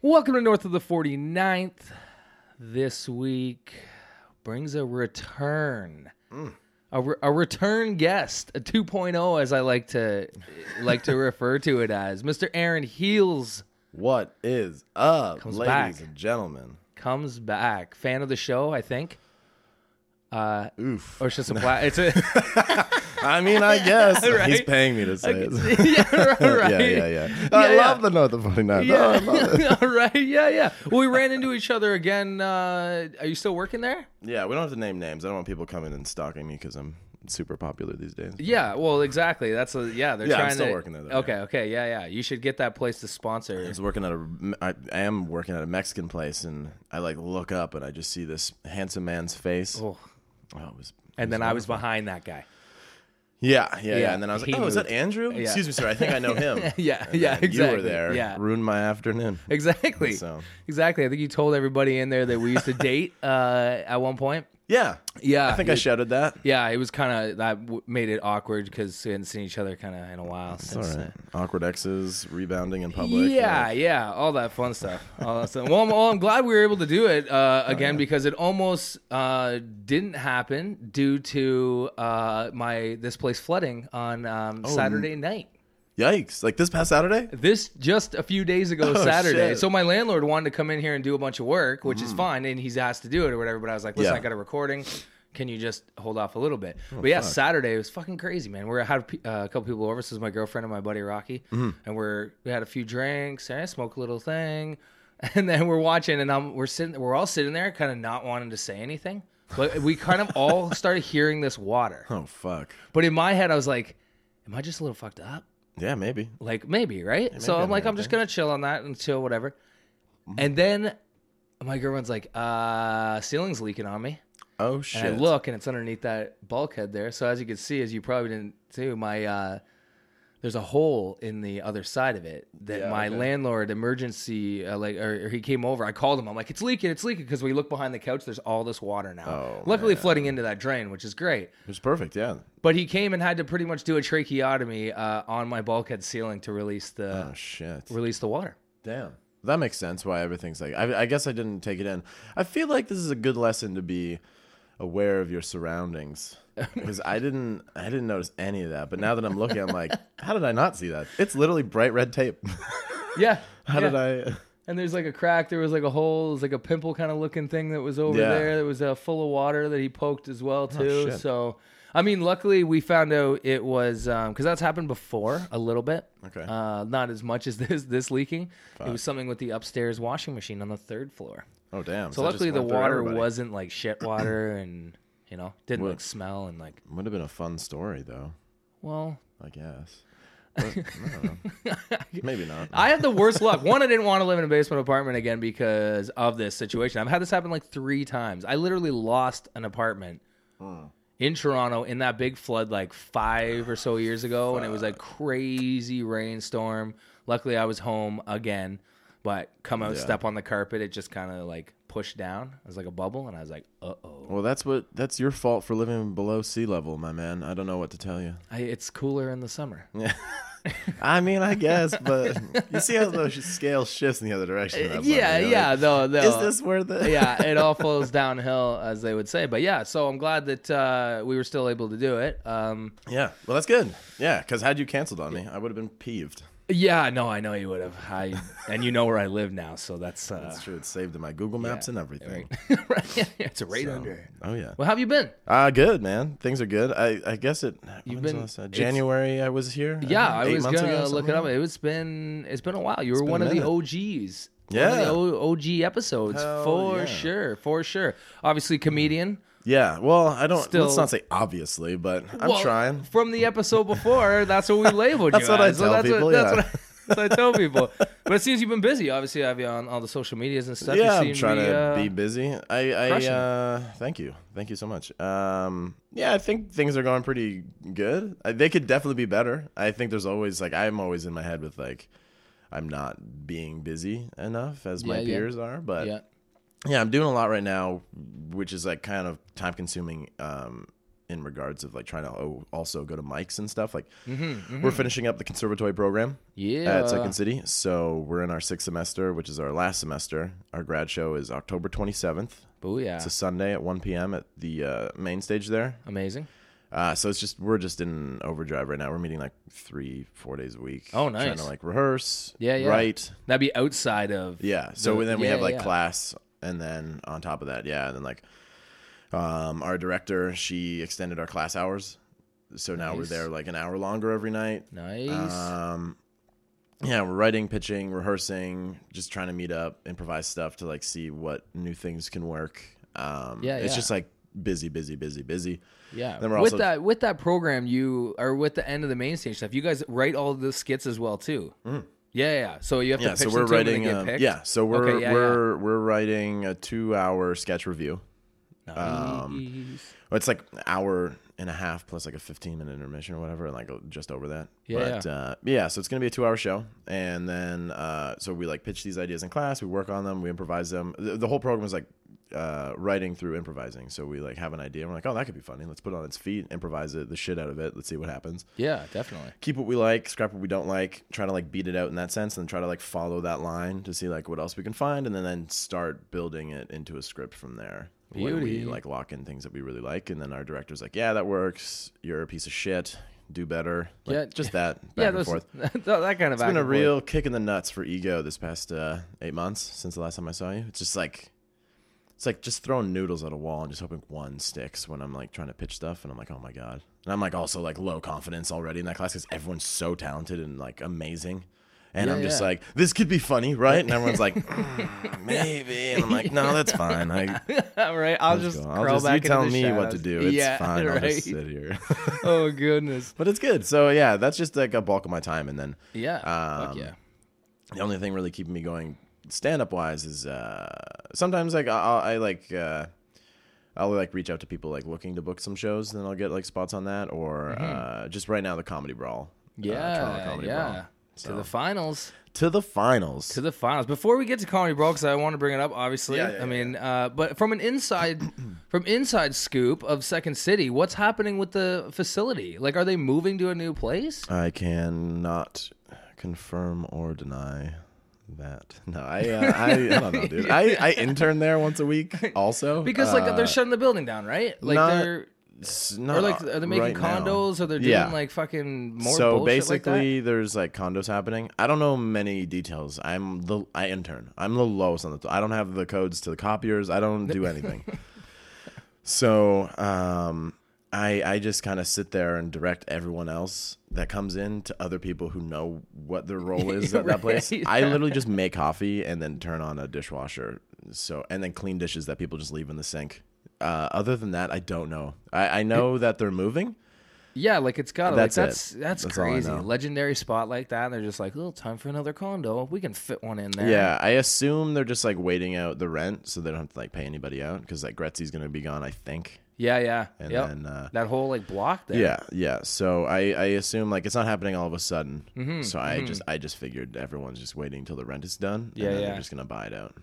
Welcome to North of the 49th. This week brings a return. A, re- a return guest, a 2.0 as I like to like to refer to it as. Mr. Aaron Heels What is up, Comes ladies back. and gentlemen? comes back. Fan of the show, I think. Uh Oof. or it's just a pla- it's a I mean, I guess Right? he's paying me to say it. yeah, right. yeah, yeah, yeah. I yeah. love the North of 49. Oh, I love it. Yeah, all right. Yeah, yeah. Well, we ran into each other again. Uh, are you still working there? Yeah, we don't have to name names. I don't want people coming and stalking me because I'm super popular these days. Yeah. Well, exactly. That's a yeah. They're Yeah, I'm trying still to. working there, though, Okay. Okay. Yeah. Yeah. You should get that place to sponsor. I was working at a, I, I am working at a Mexican place, and I like look up and I just see this handsome man's face. Oh. Oh, it was, And then I was behind that guy. Yeah, yeah, yeah, Yeah, And then I was like, oh, is that. Andrew? Yeah. Excuse me, sir. I think I know him. Yeah. And yeah. Exactly. You were there. Yeah. Ruined my afternoon. Exactly. So- Exactly. I think you told everybody in there that we used to date uh, at one point. Yeah. Yeah. I think I shouted that. Yeah, it was kind of that w- made it awkward because we hadn't seen each other kind of in a while It's since. all right. Awkward exes, rebounding in public. yeah, yeah, all that fun stuff. All that stuff. Well, I'm, well, I'm glad we were able to do it uh, Oh, again because it almost uh, didn't happen due to uh, my this place flooding on um, Oh, Saturday night. Yikes! Like this past Saturday. This just a few days ago, Oh, Saturday. shit. Mm. So my landlord wanted to come in here and do a bunch of work, which is fine, and he's asked to do it or whatever. But I was like, listen, Yeah. I got a recording. Can you just hold off a little bit? but yeah, Oh, fuck. Saturday was fucking crazy, man. We had uh, a couple people over. This is my girlfriend and my buddy Rocky, Mm-hmm. and we're we had a few drinks and I smoked a little thing, and then we're watching, and I'm, we're sitting, we're all sitting there, kind of not wanting to say anything, but we kind of all started hearing this water. Oh fuck. But in my head, I was like, am I just a little fucked up? Yeah, maybe. Like maybe, right? so maybe I'm I'm like, I'm just gonna chill on that until whatever. And then my girlfriend's like, uh, ceiling's leaking on me. Oh shit. And I look and it's underneath that bulkhead there. So as you can see, as you probably didn't see, my uh there's a hole in the other side of it that Yeah, my okay. landlord emergency uh, like or, or he came over i called him i'm like it's leaking it's leaking because we look behind the couch there's all this water now Oh, luckily man. flooding into that drain which is great It was perfect. Yeah. but he came and had to pretty much do a tracheotomy uh, on my bulkhead ceiling to release the Oh shit. release the water. Damn. That makes sense. Why everything's like. I, I guess I didn't take it in. I feel like this is a good lesson to be aware of your surroundings because I didn't. I didn't notice any of that. But now that I'm looking, I'm like, how did I not see that? It's literally bright red tape. Yeah. how yeah. did I? And there's like a crack. There was like a hole. It was like a pimple kind of looking thing that was over Yeah. there. That was uh, full of water that he poked as well too. shit. so, I mean, luckily we found out it was because that's happened before a little bit. Okay. Uh, not as much as this this leaking. It was something with the upstairs washing machine on the third floor. Oh damn. So just luckily the water wasn't like shit water and you know didn't like smell and like Would have been a fun story though. well. I guess. But, I don't know. Maybe not. I had the worst luck. One, I didn't want to live in a basement apartment again because of this situation. I've had this happen like three times. I literally lost an apartment hmm. in Toronto in that big flood like five or so years ago, and it was like crazy rainstorm. Luckily, I was home again, but come out, Yeah. step on the carpet, it just kind of like pushed down. It was like a bubble, and I was like, "Uh oh." Well, that's what. That's your fault for living below sea level, my man. I don't know what to tell you. It's cooler in the summer. Yeah. I mean, I guess, but you see how the scale shifts in the other direction. that yeah, yeah. like, though, though. Is this worth it? yeah, it all flows downhill, as they would say. But yeah, so I'm glad that uh, we were still able to do it. Um, Yeah. Well, that's good. Yeah, because had you canceled on me, I would have been peeved. Yeah, no, I know you would have. I and you know where I live now, so that's uh, That's true. It's saved in my Google Maps and everything. right. right. Yeah, it's right So, under. Oh yeah. Well, how have you been? Uh good man. Things are good. I I guess it. You've been- uh, January. I was here. Yeah, I eight was gonna ago, look it up. It's been it's been a while. You were one of the. OGs. One Yeah. of the OG episodes Hell for yeah. sure, for sure. Obviously, comedian. that. Yeah. Well, I don't. Still- let's not say obviously, but I'm Well, trying. From the episode before, that's what we labeled you. That's you That's what I as. So tell that's people, What, that's, yeah. what I, that's what I tell people. But it seems you've been busy. Obviously, I have you on all the social medias and stuff. Yeah, I'm trying be, to uh, be busy. I, I uh, thank you, thank you so much. Um, yeah, I think things are going pretty good. I, they could definitely be better. I think there's always like I'm always in my head with like I'm not being busy enough as my Yeah, yeah. peers are, but Yeah. yeah, I'm doing a lot right now, which is like kind of time consuming. Um, in regards of like trying to also go to mics and stuff. Like Mm-hmm, we're finishing up the conservatory program Yeah. at Second City, so we're in our sixth semester, which is our last semester. Our grad show is October 27th. Booyah. It's a Sunday at 1 p.m. at the uh, main stage there. Amazing. Uh, so it's just we're just in overdrive right now. We're meeting like three, four days a week. Oh, nice. Trying to like rehearse, Yeah, yeah. write, That'd be outside of. yeah. So the- then we yeah, have like yeah. class, and then on top of that, yeah, and then like um, our director, she extended our class hours, so now we're there like an hour longer every night. Nice. Um, yeah, we're writing, pitching, rehearsing, just trying to meet up, improvise stuff to like see what new things can work. Um, Yeah, it's yeah. just like busy, busy, busy, busy. yeah. then we're with also- that with that program, you are with the end of the main stage stuff, you guys write all the skits as well too. Yeah, yeah. So you have to. Yeah, pitch so we're them to them and writing. Um, yeah, so we're Okay, yeah, we're we're writing a two-hour sketch revue. Nice. Well, it's like hour and a half plus like a 15 minute intermission or whatever, and like just over that. Yeah, but Uh, yeah, so it's gonna be a two hour show, and then uh, so we like pitch these ideas in class, we work on them, we improvise them. The, the whole program is like uh, writing through improvising. So we like have an idea, and we're like, oh, that could be funny. Let's put it on its feet, improvise it, the shit out of it. Let's see what happens. yeah, definitely. Keep what we like, scrap what we don't like, try to like beat it out in that sense, and then try to like follow that line to see like what else we can find, and then then start building it into a script from there. When we like lock in things that we really like, and then our director's like, "Yeah, that works. You're a piece of shit. Do better." Like, Yeah. just that back yeah, and those, forth. that, that kind of. It's been a real kick in the nuts for ego this past uh, eight months since the last time I saw you. It's just like it's like just throwing noodles at a wall and just hoping one sticks when I'm like trying to pitch stuff, and I'm like, oh my god. And I'm like also like low confidence already in that class because everyone's so talented and like amazing. And Yeah, I'm just yeah. like, this could be funny, right? And everyone's like, "Mm, maybe. And I'm like, no, that's fine. I, right. I'll just. I'll just back you tell me what to do. It's yeah, fine. I'll just sit here. oh goodness. but it's good. So yeah, that's just like a bulk of my time, and then Yeah. Um, yeah. the only thing really keeping me going stand up wise is uh sometimes like I'll, I like uh I'll like reach out to people like looking to book some shows and then I'll get like spots on that or uh just right now the comedy brawl uh, Yeah. Comedy yeah. Brawl. To the finals. to the finals To the finals. Before we get to comedy brawl, because I want to bring it up, obviously. Yeah, yeah, I mean, uh, but from an inside, from inside scoop of Second City, what's happening with the facility? Like, are they moving to a new place? I cannot confirm or deny that no I uh, I, I don't know dude I, I intern there once a week also Because like Uh, they're shutting the building down, right? Like not they're or like are they making right now. condos? Or they're doing Yeah. like fucking more so bullshit like basically there's like condos happening. I don't know many details. I'm the i intern. I'm the lowest on the i don't have the codes to the copiers. I don't do anything. So um i i just kind of sit there and direct everyone else that comes in to other people who know what their role is at that place. I literally just make coffee and then turn on a dishwasher. So and then clean dishes that people just leave in the sink uh, other than that, I don't know. I, I know that they're moving. Yeah, like it's got That's like it. that's that's, That's crazy. Legendary spot like that, and they're just like, "Oh, time for another condo. We can fit one in there." Yeah, I assume they're just like waiting out the rent so they don't have to like pay anybody out because like Gretzky's gonna be gone, I think. yeah, yeah. And yep. then uh, that whole like block there. yeah, yeah. So I I assume like it's not happening all of a sudden. Mm-hmm, so I just I just figured everyone's just waiting until the rent is done. Yeah, then yeah. They're just gonna buy it out.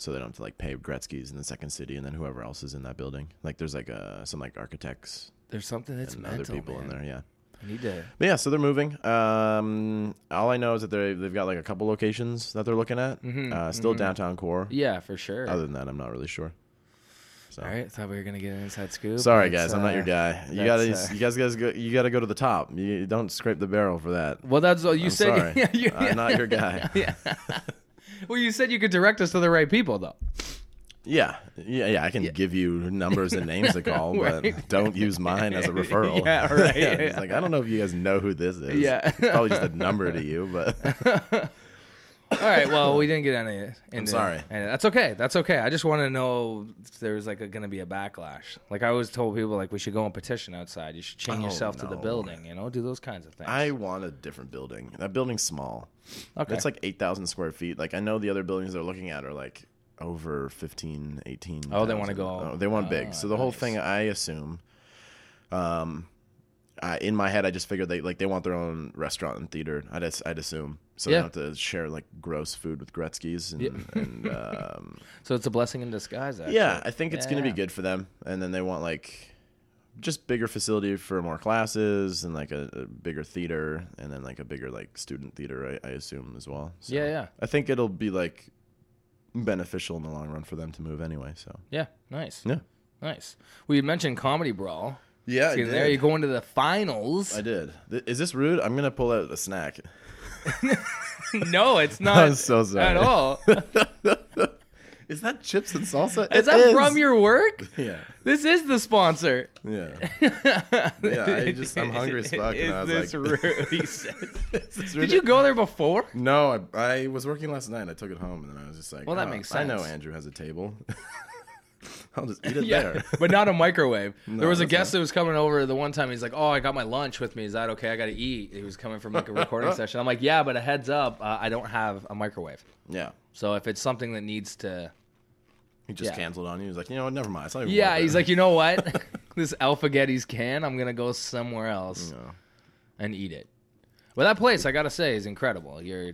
So they don't have to like pay Gretzky's in the second city and then whoever else is in that building. Like there's like uh some like architects There's something that's and mental, other people man. in there. Yeah. I need to. But yeah, so they're moving. Um, all I know is that they they've got like a couple locations that they're looking at. Mm-hmm, uh, still downtown core. Yeah, for sure. Other than that, I'm not really sure. So. All right, thought we were gonna get an inside scoop. Sorry, guys, I'm not your uh, guy. You gotta, uh, you guys, guys, go, you gotta go to the top. You don't scrape the barrel for that. Well, that's what you I'm said. sorry. Yeah, you- I'm not your guy. yeah. well, you said you could direct us to the right people, though. Yeah, yeah, yeah. I can give you numbers and names to call, Right. but don't use mine as a referral. Yeah, right, Yeah, yeah. It's like I don't know if you guys know who this is. Yeah. it's probably just a number to you, but All right. Well, we didn't get any. Into, sorry. any- that's okay. That's okay. I just want to know if there's like going to be a backlash. Like I always told people, like we should go and petition outside. You should chain Oh, yourself to the building. You know, do those kinds of things. I want a different building. That building's small. okay. It's like 8,000 square feet. Like, I know the other buildings they're looking at are like over 15, 18. Oh, they wanna go- Oh, they want big. Ah, So the whole thing, I assume, um, I, in my head, I just figured they like they want their own restaurant and theater. I'd I'd assume so Yeah. they don't have to share like gross food with Gretzky's and, Yeah. and um, so it's a blessing in disguise. Actually. yeah, I think it's gonna be good for them. And then they want like just bigger facility for more classes and like a, a bigger theater and then like a bigger like student theater, I, I assume as well. So Yeah, yeah. I think it'll be like beneficial in the long run for them to move anyway. So Yeah, nice. yeah, Nice. We mentioned Comedy Brawl. yeah, See, there you go into the finals. I did. Is this rude? I'm gonna pull out a snack. no, it's not I'm so sorry. at all. Is that chips and salsa? Is It that from your work? Yeah, This is the sponsor. yeah. Yeah, I just- I'm hungry as fuck, and I was this like- said. This Did rude? you go there before? No, I, I was working last night. I took it home, and then I was just like, Well, that "Oh, makes sense. I know. Andrew has a table. I'll just eat it Yeah, there. but not a microwave. No, there was a guest fine. that was coming over the one time. He's like, "Oh, I got my lunch with me. Is that okay? I got to eat." He was coming from like a recording session. I'm like, "Yeah, but a heads up, uh, I don't have a microwave. yeah. So if it's something that needs to, He just Yeah. canceled on you. He was like, you know what? Never mind. Not yeah." He's like, "You know what? this Alpha Gettys can. I'm gonna go somewhere else No. and eat it." Well, that place I gotta say is incredible. You're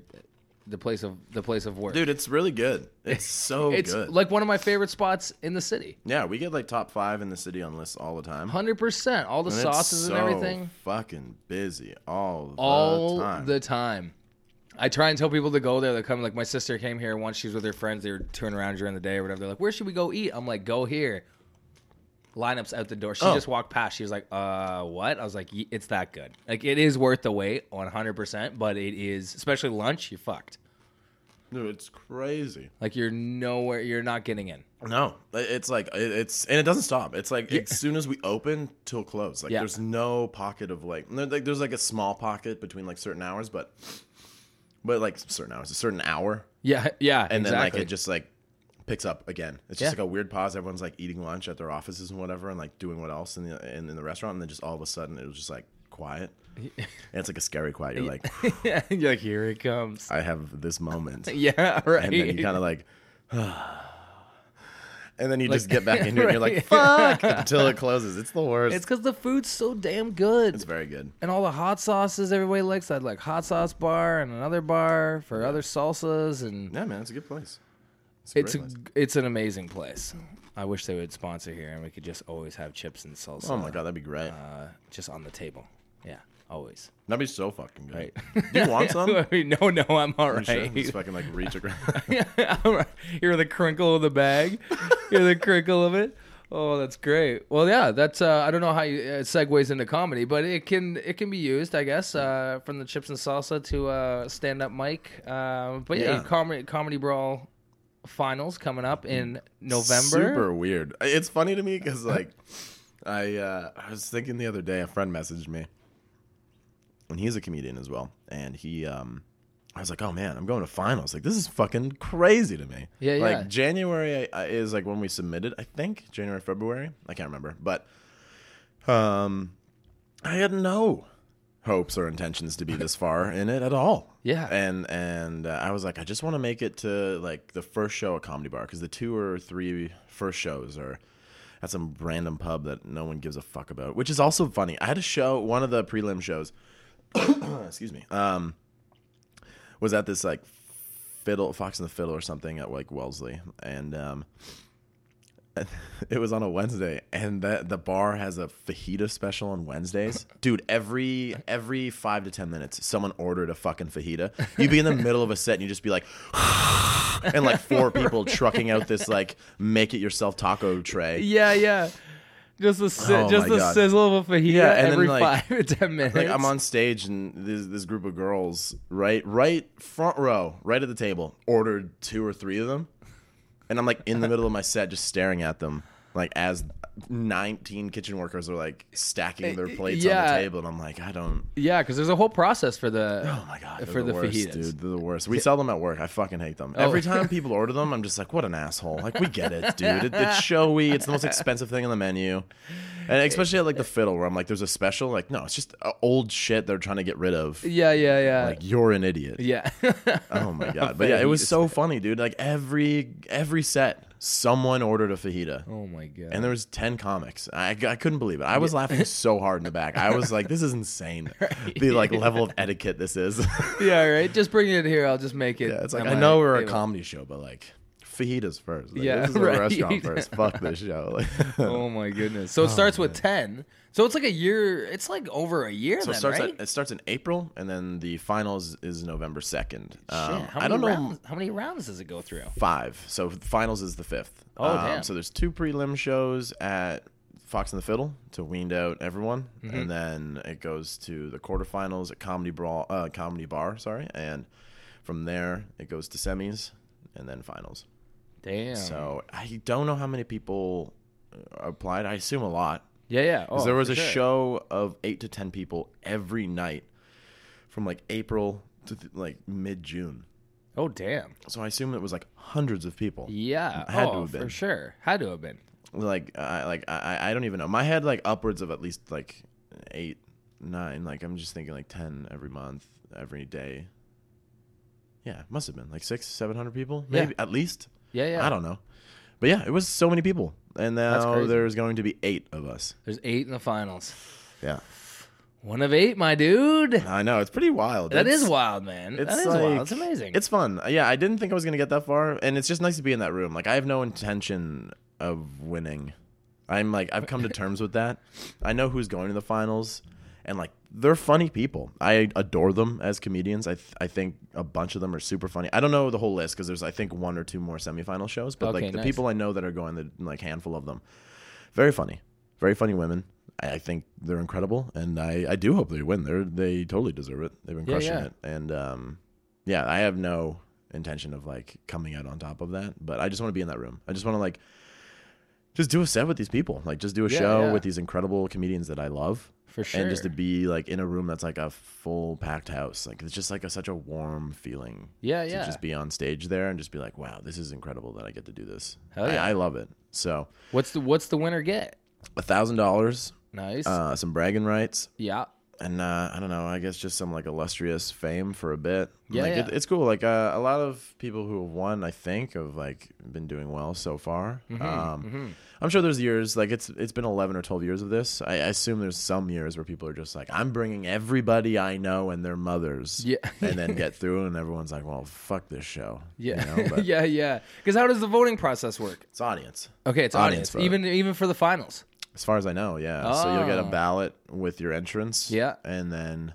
the place of the place of work. dude, it's really good. It's so it's good. like one of my favorite spots in the city. yeah, we get like top five in the city on lists all the time. Hundred percent. All the And it's sauces and everything. Fucking busy all the all time. the time. I try and tell people to go there. They come like my sister came here once. She's with her friends. They were touring around during the day or whatever. They're like, "Where should we go eat?" I'm like, "Go here." Lineups out the door. She Oh. just walked past. She was like, "Uh, what?" I was like, "Ye- "It's that good. Like, it is worth the wait, 100. percent But it is, especially lunch. You're fucked. Dude, it's crazy. Like, you're nowhere. You're not getting in. No, it's like it- it's and it doesn't stop. It's like as soon as we open till close. Like Yeah. there's no pocket of like like there's like a small pocket between like certain hours, but but like certain hours, a certain hour, Yeah, yeah. and then like it just like picks up again. It's just Yeah. like a weird pause. Everyone's like eating lunch at their offices and whatever, and like doing what else in the in, in the restaurant, and then just all of a sudden it was just like quiet. and it's like a scary quiet. You're like, you're like, here it comes. I have this moment. Yeah, right. and then you kind of like, and then you just get back into it. and You're like, fuck, until it closes. It's the worst. it's because the food's so damn good. It's very good. and all the hot sauces everybody likes that like hot sauce bar and another bar for other salsas and Yeah, man, it's a good place. It's it's a, it's an amazing place i wish they would sponsor here and we could just always have chips and salsa oh my god, that'd be great. uh, just on the table yeah always that'd be so fucking good. right Do you want some? no no i'm all right. Sure? Just fucking like reach across. I'm right. hear the crinkle of the bag hear the crinkle of it Oh, that's great. Well, yeah, that's uh, I don't know how you, it segues into comedy, but it can it can be used, I guess, uh, from the chips and salsa to uh, stand up mic. Uh, but yeah, Yeah. comedy comedy brawl finals coming up in November. Super weird. It's funny to me because like I uh, I was thinking the other day, a friend messaged me, and he's a comedian as well, and he um. I was like, "Oh man, I'm going to finals! Like this is fucking crazy to me." Yeah, Like yeah. January uh, is like when we submitted. I think January, February. I can't remember, but um, I had no hopes or intentions to be this far in it at all. Yeah. and and uh, I was like, I just want to make it to like the first show at Comedy Bar because the two or three first shows are at some random pub that no one gives a fuck about, which is also funny. I had a show, one of the prelim shows. excuse me. Um, was at this like fiddle Fox and the Fiddle or something at like Wellesley, and um, it was on a Wednesday, and that the bar has a fajita special on Wednesdays. Dude, every every five to ten minutes, someone ordered a fucking fajita. You'd be in the middle of a set, and you'd just be like, and like four people trucking out this like make it yourself taco tray. Yeah, yeah. Just the si- Oh just the God. sizzle of a fajita Yeah, and then, every like- five to ten minutes. Like I'm on stage and this this group of girls, right, right front row, right at the table, ordered two or three of them, and I'm like in the middle of my set, just staring at them, like as 19 kitchen workers are like stacking their eh, plates on the table, and I'm like, I don't. Yeah, because there's a whole process for the Oh my god, for the, worst, fajitas. dude. They're the worst. We sell them at work. I fucking hate them. Oh. Every time people order them, I'm just like, what an asshole. Like we get it, dude. It, it's showy. It's the most expensive thing on the menu, and especially at like the fiddle, where I'm like, there's a special. Like, no, it's just uh, old shit they're trying to get rid of. Yeah, yeah, yeah, Like you're an idiot. yeah. Oh my god. But yeah, it was so funny, dude. Like every every set, someone ordered a fajita. Oh my god. And there was 10 comics. I, I couldn't believe it. I was laughing so hard in the back. I was like, this is insane. The like level of etiquette this is. yeah, right. Just bring it here. I'll just make it. yeah, it's like I my know we're a comedy show, but like fajitas first. Like, Yeah, this is a restaurant first. Fuck this show. Like, oh my goodness. So it starts with ten. So it's like a year. It's like over a year. so then, it starts right? at, it starts in April, and then the finals is November second. Um, how I many don't know rounds, How many rounds does it go through? five. So finals is the fifth. Oh, Um, damn. So there's two prelim shows at Fox and the Fiddle to weaned out everyone, Mm-hmm. and then it goes to the quarterfinals at Comedy Brawl, uh, Comedy Bar, sorry, and from there it goes to semis and then finals. Damn. So I don't know how many people uh, applied. I assume a lot. yeah, yeah. Oh, there was a sure. show of eight to ten people every night from like April to th- like mid June. Oh damn. So I assume it was like hundreds of people. Yeah. Had to oh, have been. for sure. Had to have been. Like I like I, I don't even know. My head like upwards of at least like eight, nine. Like I'm just thinking like ten every month, every day. Yeah, must have been like six, seven hundred people, Yeah. maybe at least. Yeah, yeah. I don't know, but yeah, it was so many people, and now crazy. there's going to be eight of us. There's eight in the finals. Yeah, One of eight, my dude. I know it's pretty wild. That It's- is wild, man. It's That is like, wild. It's amazing. It's fun. Yeah, I didn't think I was gonna get that far, and it's just nice to be in that room. Like I have no intention of winning. I'm like I've come to terms with that. I know who's going to the finals, and like they're funny people. I adore them as comedians. I th- I think a bunch of them are super funny. I don't know the whole list because there's I think one or two more semifinal shows, but Okay, like the nice. people I know that are going, the like handful of them, very funny, very funny women. I, I think they're incredible, and I, I do hope they win. They're they totally deserve it. They've been Yeah, crushing yeah. it, and um, yeah, I have no intention of like coming out on top of that, but I just want to be in that room. I just want to like just do a set with these people, like just do a Yeah, show yeah. with these incredible comedians that I love, For sure. and just to be like in a room that's like a full packed house. Like it's just like a, such a warm feeling. Yeah, yeah. to yeah. just be on stage there and just be like, wow, this is incredible that I get to do this. Hell I- yeah. I, love it. So What's the What's the winner get? a thousand dollars, Nice. uh, some bragging rights, yeah. And uh, I don't know. I guess just some like illustrious fame for a bit. Yeah, like, yeah. It, it's cool. Like uh, a lot of people who have won, I think, have like been doing well so far. Mm-hmm, um, I'm sure there's years like it's it's been 11 or 12 years of this. I, I assume there's some years where people are just like, I'm bringing everybody I know and their mothers, Yeah. and then get through, and everyone's like, well, fuck this show. you Yeah. know? But yeah, yeah. Because how does the voting process work? it's audience. Okay, it's Audience audience. Even even for the finals. As far as I know, yeah. So you'll get a Oh. ballot with your entrance. Yeah. And then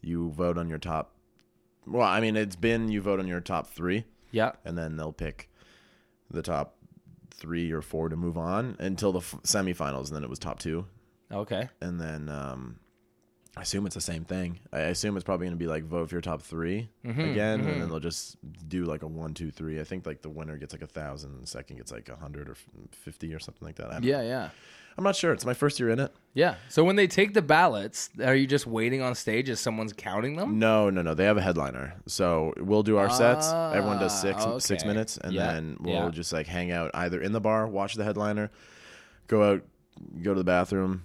you vote on your top. Well, I mean, it's been you vote on your top three, Yeah. and then they'll pick the top three or four to move on until the f- semifinals, and then it was top two, Okay. and then um, I assume it's the same thing. I assume it's probably going to be like vote for your top 3 Mm-hmm, again, and then they'll just do like a one, two, three. I think like the winner gets like a thousand, the second gets like a hundred or f- fifty or something like that. Yeah, yeah. I'm not sure. It's my first year in it. Yeah. So when they take the ballots, are you just waiting on stage as someone's counting them? No, no, no. They have a headliner, so we'll do our sets. Everyone does six Ah, six minutes, and Yeah, then we'll yeah. just like hang out either in the bar, watch the headliner, go out, go to the bathroom,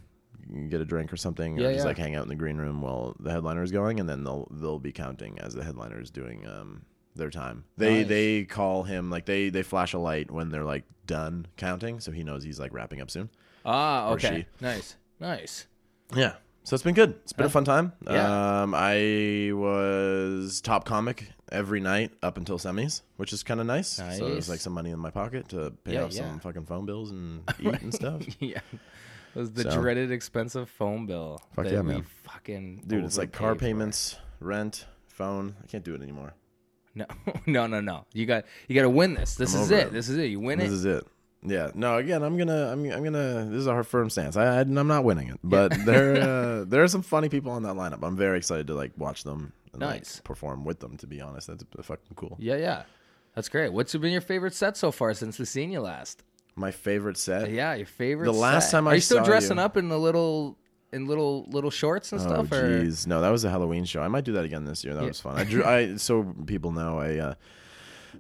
get a drink or something, Yeah, or just yeah. like hang out in the green room while the headliner is going, and then they'll they'll be counting as the headliner is doing um their time. They Nice. they call him like they they flash a light when they're like done counting, so he knows he's like wrapping up soon. Ah, okay. Nice. Nice. Yeah. So it's been good. It's been a fun time. Yeah. Um, I was top comic every night up until semis, which is kind of nice. nice. So there's like some money in my pocket to pay Yeah, off yeah. some fucking phone bills and eat and stuff. yeah. It was the So- dreaded expensive phone bill. Fuck that yeah, we man. Fucking Dude, it's like car overpaid for. payments, rent, phone. I can't do it anymore. No, no, no, no. You got you got to win this. This I'm is over it. it. This is it. You win it. This it. is it. Yeah. No. Again, I'm gonna. I'm. I'm gonna. This is our firm stance. I. I I'm not winning it, but there. Uh, there are some funny people on that lineup. I'm very excited to like watch them and Nice. like, perform with them. To be honest, that's fucking cool. yeah, yeah. That's great. What's been your favorite set so far since we seen you last? My favorite set. Yeah, your favorite. The last set. time are I you still dressing you- up in the little in little little shorts and Oh stuff? or jeez, no, that was a Halloween show. I might do that again this year. That Yeah. was fun. I drew. I so people know I. Uh,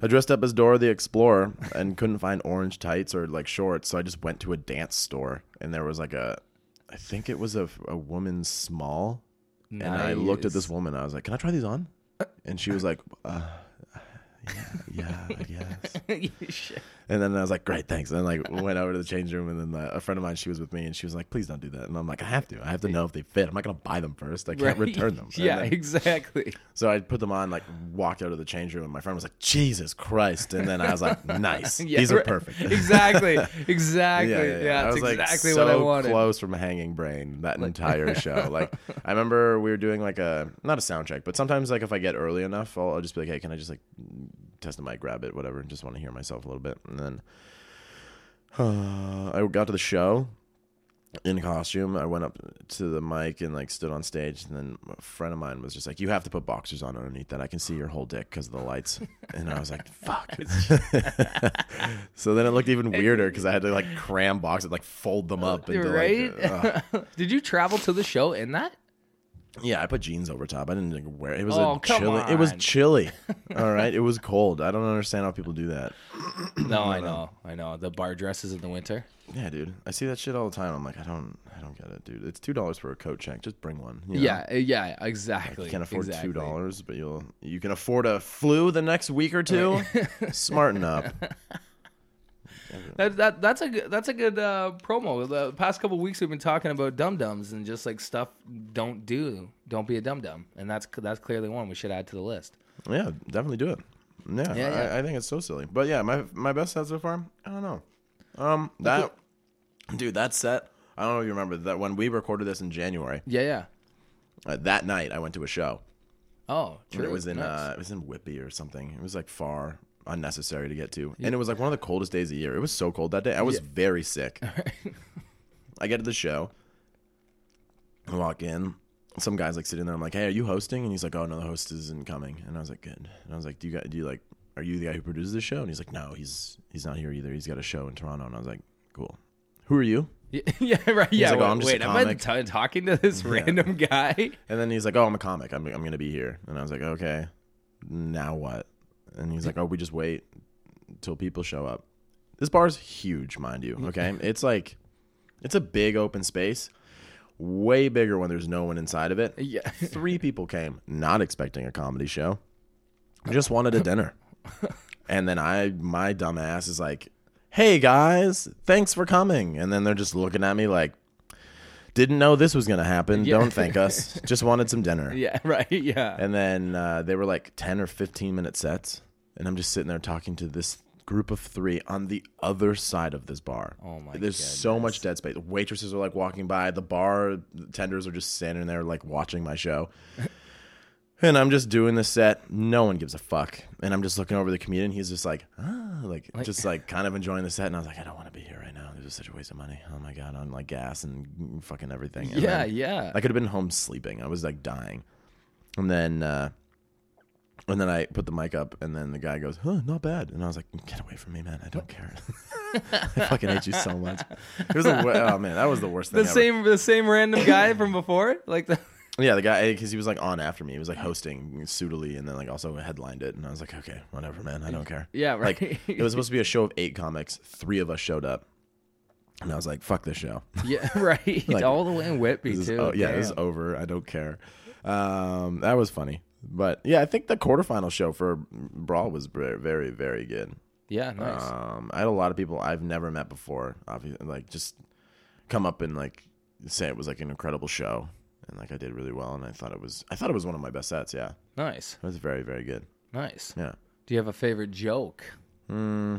I dressed up as Dora the Explorer and couldn't find orange tights or like shorts, so I just went to a dance store and there was like a, I think it was a, a woman's small, and I looked at this woman. I was like, "Can I try these on?" And she was like, uh, "Yeah, yeah, I guess." And then I was like, great, thanks. And then like went over to the change room, and then uh, a friend of mine, she was with me, and she was like, please don't do that. And I'm like, I have to. I have to know if they fit. I'm not gonna buy them first. I can't Right. return them. Yeah, then- exactly. so I put them on, like walked out of the change room, and my friend was like, Jesus Christ. And then I was like, nice. Yeah, These are perfect. exactly. Exactly. Yeah, I that's was like exactly so what I wanted. close from a hanging brain that entire show. Like I remember we were doing like a not a sound check, but sometimes like if I get early enough, I'll, I'll just be like, hey, can I just like test the mic, grab it, whatever. And just want to hear myself a little bit, and then uh, I got to the show in costume. I went up to the mic and like stood on stage, and then a friend of mine was just like, "You have to put boxers on underneath that. I can see your whole dick because of the lights." And I was like, "Fuck." so then it looked even weirder because I had to like cram boxes, like fold them up. Into, right? Like, uh, Did you travel to the show in that? Yeah, I put jeans over top. I didn't like, wear it. was Oh, a come chilly. It was chilly. All right, it was cold. I don't understand how people do that. No, I know. I know. The bar dresses in the winter. Yeah, dude. I see that shit all the time. I'm like, I don't, I don't get it, dude. It's two dollars for a coat check. Just bring one. you know? Yeah, uh, yeah, exactly. You can't afford exactly. two dollars, but you'll you can afford a flu the next week or two. Smarten up. That, that that's a good that's a good uh, promo. The past couple weeks we've been talking about dum dums and just like stuff don't do. Don't be a dum dum, and that's that's clearly one we should add to the list. Yeah, definitely do it. Yeah, Yeah, yeah. I, I think it's so silly. But yeah, my my best set so far. I don't know. Um, that dude, that set. I don't know if you remember that when we recorded this in January. Yeah, yeah. Uh, that night, I went to a show. Oh, And true. it was in Nice. uh, it was in Whitby or something. It was like far unnecessary to get to, and it was like one of the coldest days of the year. It was so cold that day. I was very sick. I get to the show. I walk in. Some guy's like sitting there. I'm like, "Hey, are you hosting?" And he's like, "Oh no, the host isn't coming." And I was like, "Good." And I was like, "Do you got? Do you like? Are you the guy who produces the show?" And he's like, "No, he's he's not here either. He's got a show in Toronto." And I was like, "Cool. Who are you?" Yeah, yeah, right. Yeah, like, oh, wait, "Oh, I'm just a wait am I talking to this random guy? And then he's like, "Oh, I'm a comic. I'm I'm gonna be here." And I was like, "Okay, now what?" And he's like, "Oh, we just wait till people show up." This bar is huge, mind you. Okay, it's like it's a big open space, way bigger when there's no one inside of it. Yeah. Three people came, not expecting a comedy show, just wanted a dinner. And then I, my dumb ass, is like, "Hey guys, thanks for coming." And then they're just looking at me like, "Didn't know this was gonna happen. Yeah. Don't thank us. Just wanted some dinner." Yeah, right. Yeah. And then uh, they were like 10 or 15 minute sets. And I'm just sitting there talking to this group of three on the other side of this bar. Oh my god. There's so much dead space. The Waitresses are like walking by. The bar tenders are just standing there like watching my show. And I'm just doing the set. No one gives a fuck. And I'm just looking over the comedian. He's just like, ah, like, just like kind of enjoying the set. And I was like, I don't want to be here right now. This is such a waste of money. Oh my God, on like gas and fucking everything. And yeah, then- yeah. I could have been home sleeping. I was like dying. And then uh and then I put the mic up and then the guy goes, Huh, not bad. And I was like, Get away from me, man. I don't care. I fucking hate you so much. It was oh man, that was the worst thing. the ever. same the same random guy from before? Like the Yeah, the guy because he was like on after me. He was like hosting suitably and then like also headlined it. And I was like, Okay, whatever, man. I don't care. Yeah, right. Like it was supposed to be a show of eight comics. Three of us showed up. And I was like, fuck this show. Yeah, right. Like, All the way in Whitby too. oh, yeah, it's over. I don't care. Um, that was funny, but yeah, I think the quarterfinal show for Brawl was very, very, very good. yeah, nice. Um, I had a lot of people I've never met before, obviously, like just come up and like say it was like an incredible show, and like I did really well, and I thought it was, I thought it was one of my best sets. Yeah, nice. it was very, very good. Nice. Yeah. Do you have a favorite joke? Hmm.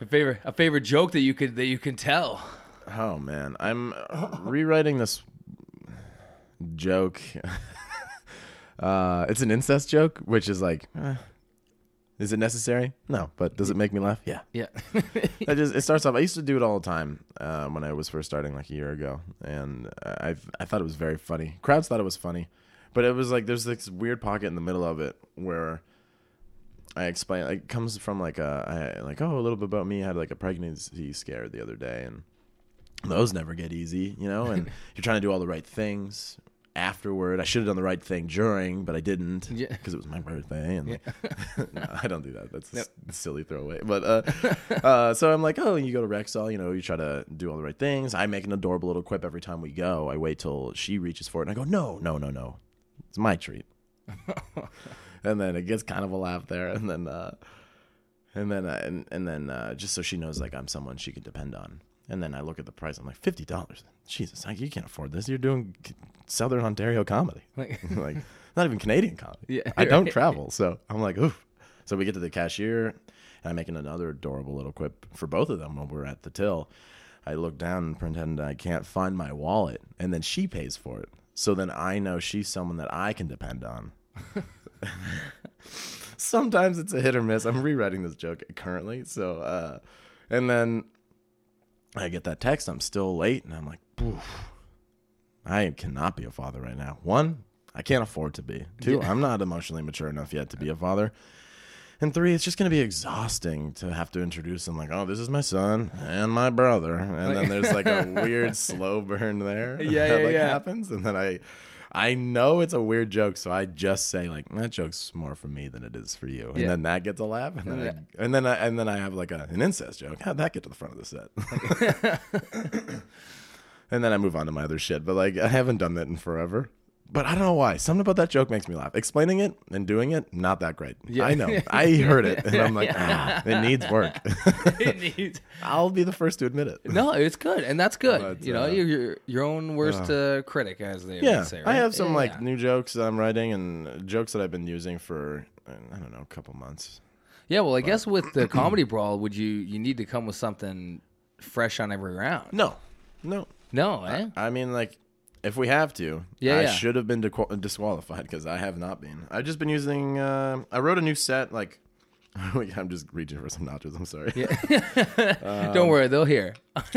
A favorite a favorite joke that you could that you can tell. Oh man, I'm rewriting this joke. uh, it's an incest joke, which is like, eh, is it necessary? No, but does it make me laugh? Yeah. Yeah. I just it starts off. I used to do it all the time uh, when I was first starting, like a year ago, and I I thought it was very funny. Crowds thought it was funny, but it was like there's this weird pocket in the middle of it where I explain. Like, it comes from like a I, like oh a little bit about me. I had like a pregnancy scare the other day, and those never get easy, you know. And you're trying to do all the right things afterward. I should have done the right thing during, but I didn't Yeah. because it was my birthday. And no, I don't do that. That's a s- silly throwaway. But uh, uh, so I'm like, oh, you go to Rexall, you know, you try to do all the right things. I make an adorable little quip every time we go. I wait till she reaches for it, and I go, no, no, no, no, it's my treat. and then it gets kind of a laugh there, and then. Uh, And then, uh, and, and then, uh, just so she knows, like, I'm someone she can depend on. And then I look at the price. I'm like, fifty dollars. Jesus, like, you can't afford this. You're doing Southern Ontario comedy, Like- like not even Canadian comedy. Yeah, I don't right. travel, so I'm like, oof. So we get to the cashier, and I'm making another adorable little quip for both of them when we're at the till. I look down and pretend I can't find my wallet, and then she pays for it. So then I know she's someone that I can depend on. Sometimes it's a hit or miss. I'm rewriting this joke currently, so uh, and then I get that text. I'm still late, and I'm like, I cannot be a father right now. One, I can't afford to be. Two, I'm not emotionally mature enough yet to be a father. And three, it's just going to be exhausting to have to introduce him like, oh, this is my son and my brother, and then there's like a weird slow burn there. Yeah, that yeah, like yeah. happens, and then I, I know it's a weird joke, so I just say like, that joke's more for me than it is for you, and Yeah. then that gets a laugh, and then Yeah. I, and then I, and then I have like a, an incest joke. How'd that get to the front of the set? and then I move on to my other shit. But like I haven't done that in forever. But I don't know why. Something about that joke makes me laugh. Explaining it and doing it, not that great. Yeah. I know. I heard it, and I'm like, ah, it needs work. It needs- I'll be the first to admit it. no, it's good, and that's good. But, you know, uh, you're your, own worst uh, critic, as they Yeah, would say. I have some Yeah, like new jokes that I'm writing and jokes that I've been using for uh, I don't know a couple months. Yeah, well, I guess with the comedy brawl, would you you need to come with something fresh on every round? No, no. No, eh? I mean, like, if we have to, Yeah, I yeah. should have been disqualified because I have not been. I've just been using. Uh, I wrote a new set. Like, I'm just reaching for some nachos. I'm sorry. Um, Don't worry, they'll hear.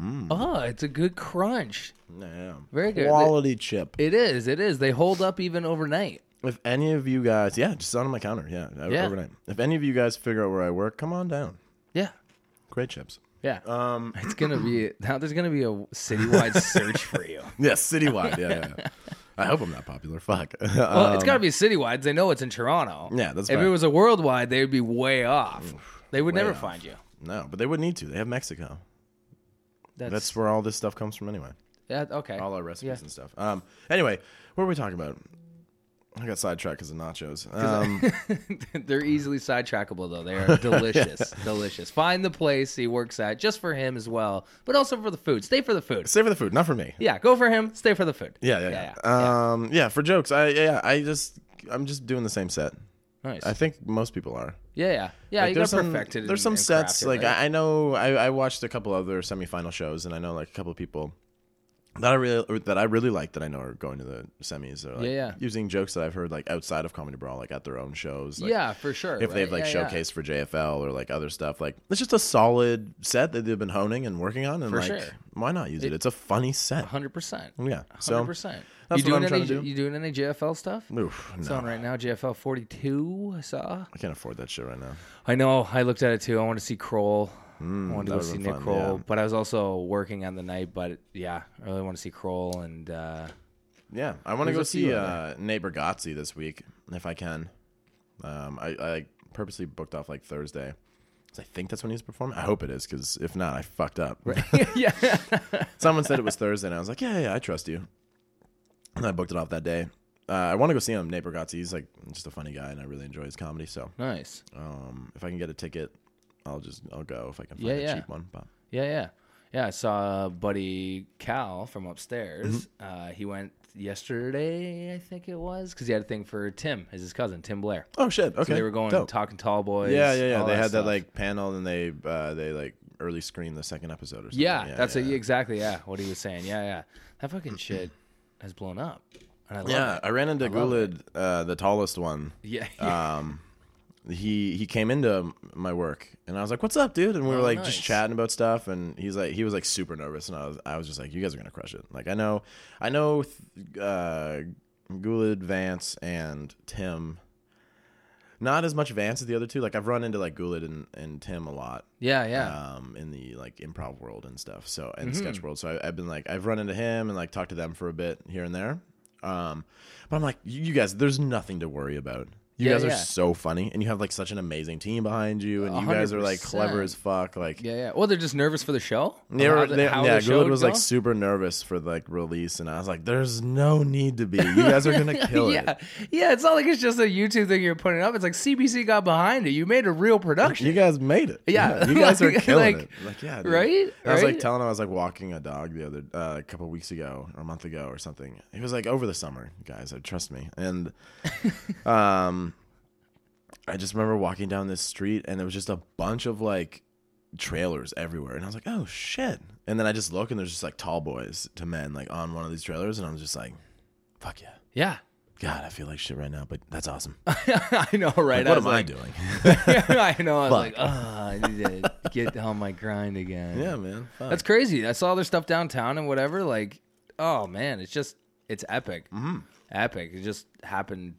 Mm. Oh, it's a good crunch. Yeah. Very good. Quality chip. It is. It is. They hold up even overnight. If any of you guys, yeah, just on my counter, yeah, Yeah. overnight. If any of you guys figure out where I work, come on down. Yeah. Great chips. Yeah. Um, it's gonna be now. There's gonna be a citywide search for you. yeah, citywide. Yeah, yeah. I hope I'm not popular. Fuck. Well, it's got to be citywide. They know it's in Toronto. Um, Yeah, that's If it was a worldwide, they would be way off. they would way never off. find you. no, but they would need to. They have Mexico. That's, That's where all this stuff comes from, anyway. yeah, okay. all our recipes Yeah. and stuff. Um. Anyway, what were we talking about? I got sidetracked because of nachos. Um, They're easily sidetrackable though. They are delicious, delicious. Find the place he works at just for him as well, but also for the food. Stay for the food. Stay for the food, not for me. Yeah, go for him. Stay for the food. Yeah, yeah, Yeah, yeah. Um, yeah. For jokes, I yeah, I just I'm just doing the same set. Nice. I think most people are. yeah, yeah, yeah. Like, you there's some perfected. there's some and, sets crafted, like right? I, I know I, I watched a couple other semifinal shows and I know like a couple of people that I really that I really like that I know are going to the semis or like Yeah, yeah. using jokes that I've heard like outside of Comedy Brawl like at their own shows. Like, yeah, for sure. if they've like Yeah, yeah. showcased for JFL or like other stuff. Like it's just a solid set that they've been honing and working on, and For like sure. why not use it? It's a funny set. hundred percent. Yeah, so Hundred percent. that's You what doing I'm any? to do. You doing any JFL stuff? oof, It's no, on right now. JFL forty two. I saw. I can't afford that shit right now. I know. I looked at it too. I want to see Kroll. I wanted to go see Nick been Kroll, yeah. but I was also working on the night. But yeah, I really want to see Kroll and uh, Yeah, I want to go see uh, Nate Bargatze this week if I can. Um, I, I purposely booked off like Thursday. I think that's when he's performing. I hope it is, because if not, I fucked up. yeah. Someone said it was Thursday, and I was like, yeah, yeah, I trust you. And I booked it off that day. Uh, I want to go see him. Nate Bargatze. He's like just a funny guy, and I really enjoy his comedy. So nice. um, if I can get a ticket, I'll just I'll go if I can find Yeah, a yeah. cheap one. But Yeah, yeah, yeah. I saw buddy Cal from upstairs. Mm-hmm. Uh, he went yesterday, I think it was, because he had a thing for Tim, is his cousin, Tim Blair. oh shit, okay, So they were going dope. talking Tallboyz. Yeah, yeah, yeah. all They had stuff. that like panel, and they uh, they like early screened the second episode or something. Yeah, that's yeah. It, exactly. Yeah, what he was saying. Yeah, yeah. That fucking shit has blown up, and I love Yeah, it. I ran into Guled, uh, the tallest one. Yeah, Um, he he came into my work, and I was like, "What's up, dude?" And we were Oh, like nice. just chatting about stuff, and he's like, he was like super nervous, and I was I was just like, "You guys are gonna crush it." Like I know, I know, uh, Guled, Vance, and Tim. Not as much Vance as the other two. Like I've run into like Guled and, and Tim a lot. yeah, yeah. um, in the like improv world and stuff. So and Mm-hmm. sketch world. So I, I've been like I've run into him and like talked to them for a bit here and there. Um, but I'm like, you guys, there's nothing to worry about. You Yeah, guys are yeah. so funny, and you have like such an amazing team behind you, and you guys are like clever as fuck. Like, Yeah, yeah. Well, they're just nervous for the show. They were, the- they- yeah, the Good was would like super nervous for like release, and I was like, "There's no need to be. You guys are gonna kill yeah, it. yeah. It's not like it's just a YouTube thing you're putting up. It's like CBC got behind it. You made a real production. You guys made it. Yeah. you guys are killing like- it. Like, yeah, dude. right? I was like telling him I was like walking a dog the other uh, a couple weeks ago or a month ago or something. He was like over the summer, guys. uh, Trust me. And um, I just remember walking down this street and there was just a bunch of like trailers everywhere, and I was like, oh shit. And then I just look and there's just like Tallboyz to men like on one of these trailers, and I was just like, fuck yeah. yeah. God, I feel like shit right now, but that's awesome. I know, right? Like, what was am like, I doing? I know. I was Fuck. like, oh, I need to get on my grind again. yeah, man. Fuck. That's crazy. I saw their stuff downtown and whatever. Like, oh man, it's just it's epic. Mm-hmm. Epic. It just happened.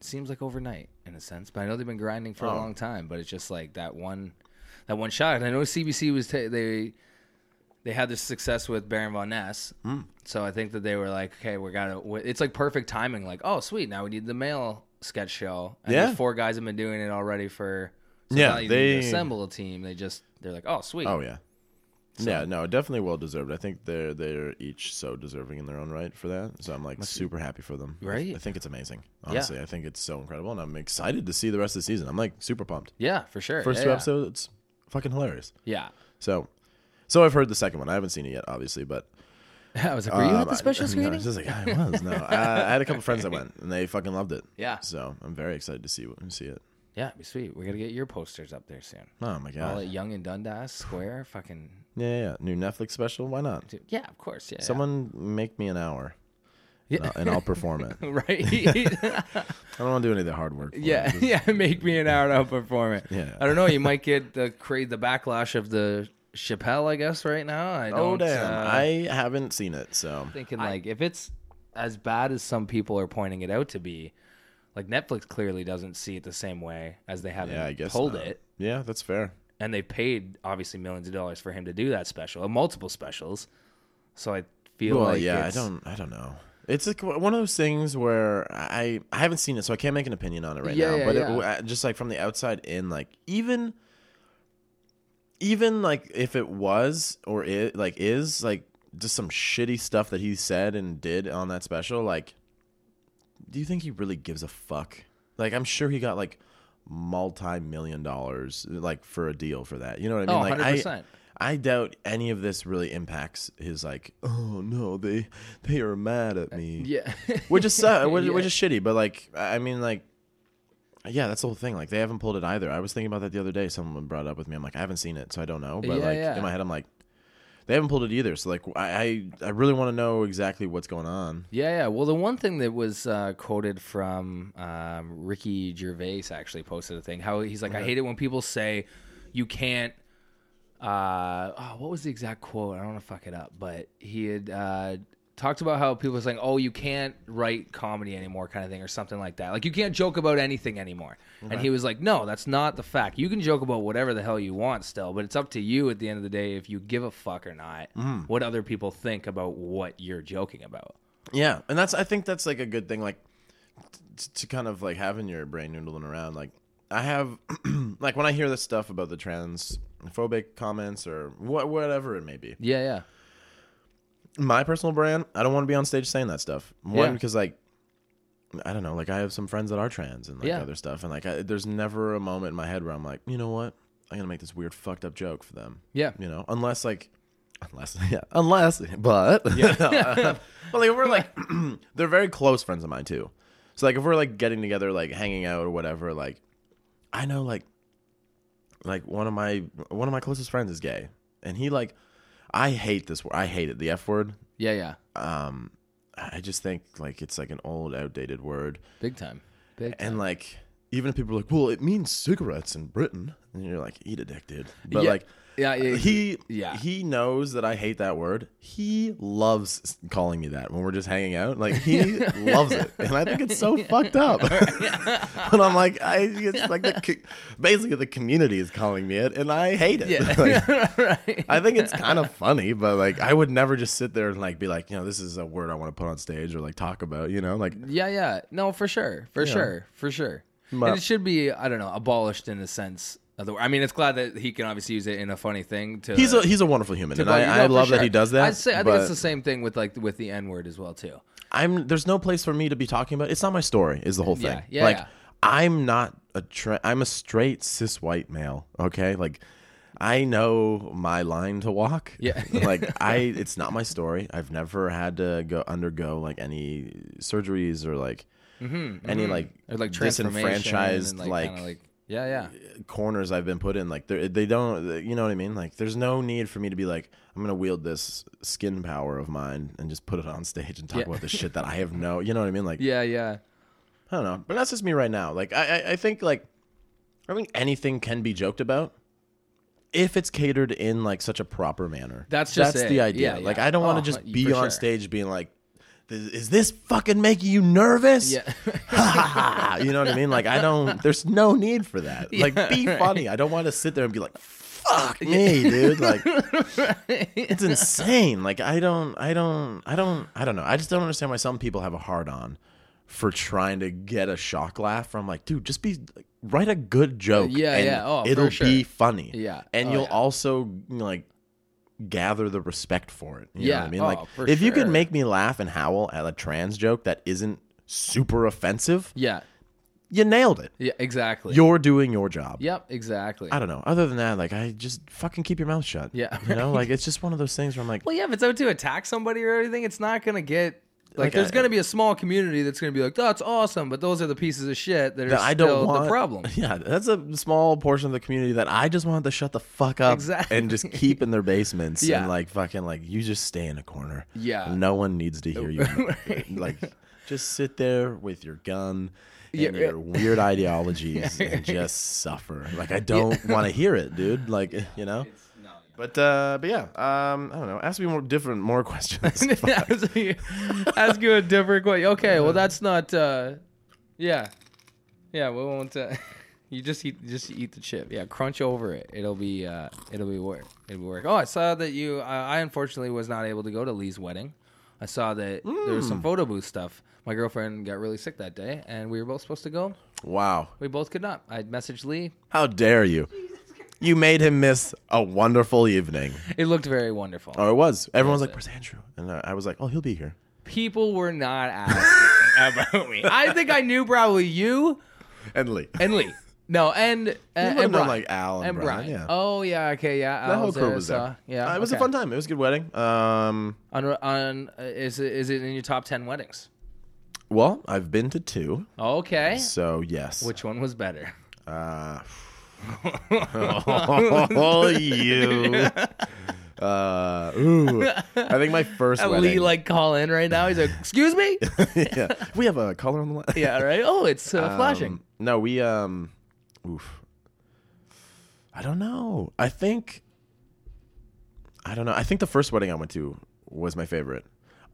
Seems like overnight in a sense, but I know they've been grinding for a Oh. long time. But it's just like that one, that one shot. And I know CBC was ta- they they had this success with Baron von Ness, Mm. so I think that they were like, okay, we're gonna. It's like perfect timing. Like, oh sweet, now we need the male sketch show. And Yeah. four guys have been doing it already for. So Yeah, now you need to they- assemble a team. They just they're like, oh sweet. Oh yeah. Yeah, no, definitely well deserved. I think they're they're each so deserving in their own right for that. So I'm like super happy for them. Right? I think it's amazing. Honestly, I think it's so incredible, and I'm excited to see the rest of the season. I'm like super pumped. Yeah, for sure. First yeah, two yeah. episodes, it's fucking hilarious. Yeah. So, so I've heard the second one. I haven't seen it yet, obviously, but I was like, were you at um, the special I, screening? No, it's just like I was. No, I, I had a couple friends that went, and they fucking loved it. Yeah. So I'm very excited to see see it. Yeah, it'd be sweet. We gotta get your posters up there soon. Oh my god! All at Yonge and Dundas Square, fucking. Yeah, yeah, yeah. New Netflix special. Why not? Yeah, of course. Yeah. Someone make me an hour, Yeah. and I'll- and I'll perform it. right. I don't want to do any of the hard work. yeah, Just- yeah. Make me an hour I'll perform it. Yeah. I don't know. You might get the create the backlash of the Chappelle, I guess. Right now, I don't. Oh damn! uh, I haven't seen it, so I'm thinking like if it's as bad as some people are pointing it out to be, like Netflix clearly doesn't see it the same way as they haven't yeah, I guess pulled not. it. Yeah, that's fair. and they paid obviously millions of dollars for him to do that special, uh, multiple specials. So I feel Well, like yeah, I don't, I don't know. It's like one of those things where I, I haven't seen it, so I can't make an opinion on it right Yeah, now. yeah, but yeah. It, just like from the outside in, like even, even like if it was or it like is like just some shitty stuff that he said and did on that special, like, do you think he really gives a fuck? Like, I'm sure he got like multi-million dollars like for a deal for that. You know what I mean? Oh, like 100%. I I doubt any of this really impacts his like oh no they they are mad at me Yeah, which is uh, which, Yeah. which is shitty but like I I mean like yeah that's the whole thing like they haven't pulled it either I was thinking about that the other day someone brought it up with me I'm like I haven't seen it so I don't know but Yeah, like yeah. in my head I'm like they haven't pulled it either so like I I, I really want to know exactly what's going on yeah, yeah. Well, the one thing that was uh, quoted from um, Ricky Gervais actually posted a thing how he's like, I hate it when people say you can't. Uh, oh, what was the exact quote? I don't want to fuck it up, but he had uh, talked about how people are saying, "Oh, you can't write comedy anymore," kind of thing, or something like that. Like you can't joke about anything anymore. And he was like, "No, that's not the fact. You can joke about whatever the hell you want still, but it's up to you at the end of the day if you give a fuck or not mm. what other people think about what you're joking about." Yeah, and that's I think that's like a good thing, like t- to kind of like having your brain noodling around. Like I have, like when I hear this stuff about the transphobic comments or what, whatever it may be. Yeah, yeah. My personal brand, I don't want to be on stage saying that stuff. One Yeah. because like. I don't know. Like I have some friends that are trans and like Yeah. other stuff, and like I, there's never a moment in my head where I'm like, you know what, I'm gonna make this weird fucked up joke for them. Yeah. You know, unless like, unless yeah, unless but yeah, but like if we're like, they're very close friends of mine too. So like if we're like getting together, like hanging out or whatever, like I know like, like one of my one of my closest friends is gay, and he like, I hate this word. I hate it. The f word. Yeah, yeah. Um, I just think like it's like an old, outdated word, Big time. Big time. and like even if people are like, well, it means cigarettes in Britain, and you're like, eat a dick, dude. But Yeah. like, Yeah, yeah, he yeah. he knows that I hate that word. He loves calling me that when we're just hanging out. Like he loves it, and I think it's so fucked up. but I'm like, I it's like the co- basically the community is calling me it, and I hate it. Yeah. Like, right. I think it's kind of funny, but like I would never just sit there and like be like, you know, this is a word I want to put on stage or like talk about. You know, like Yeah, yeah. No, for sure. For sure. For sure. But- and it should be, I don't know, abolished in a sense of the I mean, it's glad that he can obviously use it in a funny thing to he's a he's a wonderful human, and I, I love that he does that. I'd say I think it's the same thing with like with the N word as well too. I'm there's no place for me to be talking about. It's not my story. Is the whole thing. Yeah, yeah, like yeah. I'm not a tra- I'm a straight cis white male. Okay, like I know my line to walk. Yeah. like I, it's not my story. I've never had to go undergo like any surgeries or like mm-hmm, any mm-hmm. like Or like disenfranchised and, like, like, like yeah, yeah. corners I've been put in. Like they they don't, you know what I mean? Like there's no need for me to be like I'm gonna wield this skin power of mine and just put it on stage and talk Yeah. about the shit that I have no, you know what I mean? Like Yeah, yeah. I don't know, but that's just me right now. Like I, I, I think like I think anything can be joked about if it's catered in like such a proper manner. That's just that's it. the idea. Yeah, Like. I don't want Oh, to just be on sure. stage being like, "Is this fucking making you nervous?" Yeah. you know what I mean? Like I don't. There's no need for that. Like be right. funny. I don't want to sit there and be like, "Fuck me, dude." Like it's insane. Like I don't. I don't. I don't. I don't know. I just don't understand why some people have a hard on for trying to get a shock laugh from like, dude, just be like, write a good joke. Yeah, and yeah. Oh, it'll sure. be funny. Yeah. and Oh, you'll yeah. also like gather the respect for it. You know Yeah. what I mean? Oh, like if you sure. can make me laugh and howl at a trans joke that isn't super offensive, Yeah. you nailed it. Yeah, exactly. You're doing your job. Yep, exactly. I don't know. Other than that, like I just fucking keep your mouth shut. Yeah. You know, like it's just one of those things where I'm like, Well, yeah, if it's out to attack somebody or anything, it's not gonna get like, there's I- gonna be a small community that's gonna be like, that's awesome, but those are the pieces of shit that are that I still don't want the problem. Yeah, that's a small portion of the community that I just want to shut the fuck up Exactly. and just keep in their basements Yeah. and like fucking like you just stay in a corner. Yeah. no one needs to hear you. Like just sit there with your gun and Yeah, your weird ideologies and just suffer. Like I don't want to hear it, dude. Like you know. But uh, but yeah, um, I don't know. Ask me more different, more questions. ask, you, ask you a different question. Okay, well that's not. uh Yeah, yeah, we won't. Uh, you just eat, just eat the chip. Yeah, crunch over it. It'll be, uh it'll be work. It'll be work. Oh, I saw that you. Uh, I unfortunately was not able to go to Lee's wedding. I saw that there was some photo booth stuff. My girlfriend got really sick that day, and we were both supposed to go. wow, We both could not. I messaged Lee. how dare you? You made him miss a wonderful evening. It looked very wonderful. Oh, it was. Everyone's was like, "Where's Andrew?" And uh, I was like, "Oh, he'll be here." People were not asking about me. I think I knew probably you And Lee. and Lee. No, and uh, and Brian. like, Al and Brian, yeah. Oh yeah, okay, yeah. the whole Al's crew was so- there. yeah, Uh, it was okay. a fun time. It was a good wedding. Um, On on uh, is it is it in your top ten weddings? well, I've been to two, Okay, so yes. which one was better? Uh, oh, you. Uh, ooh. I think my first Uh, wedding. Like call in right now. He's like, "Excuse me." yeah, we have a color on the line. yeah, right. Oh, it's uh, flashing. Um, no, we um, oof. I don't know. I think. I don't know. I think the first wedding I went to was my favorite,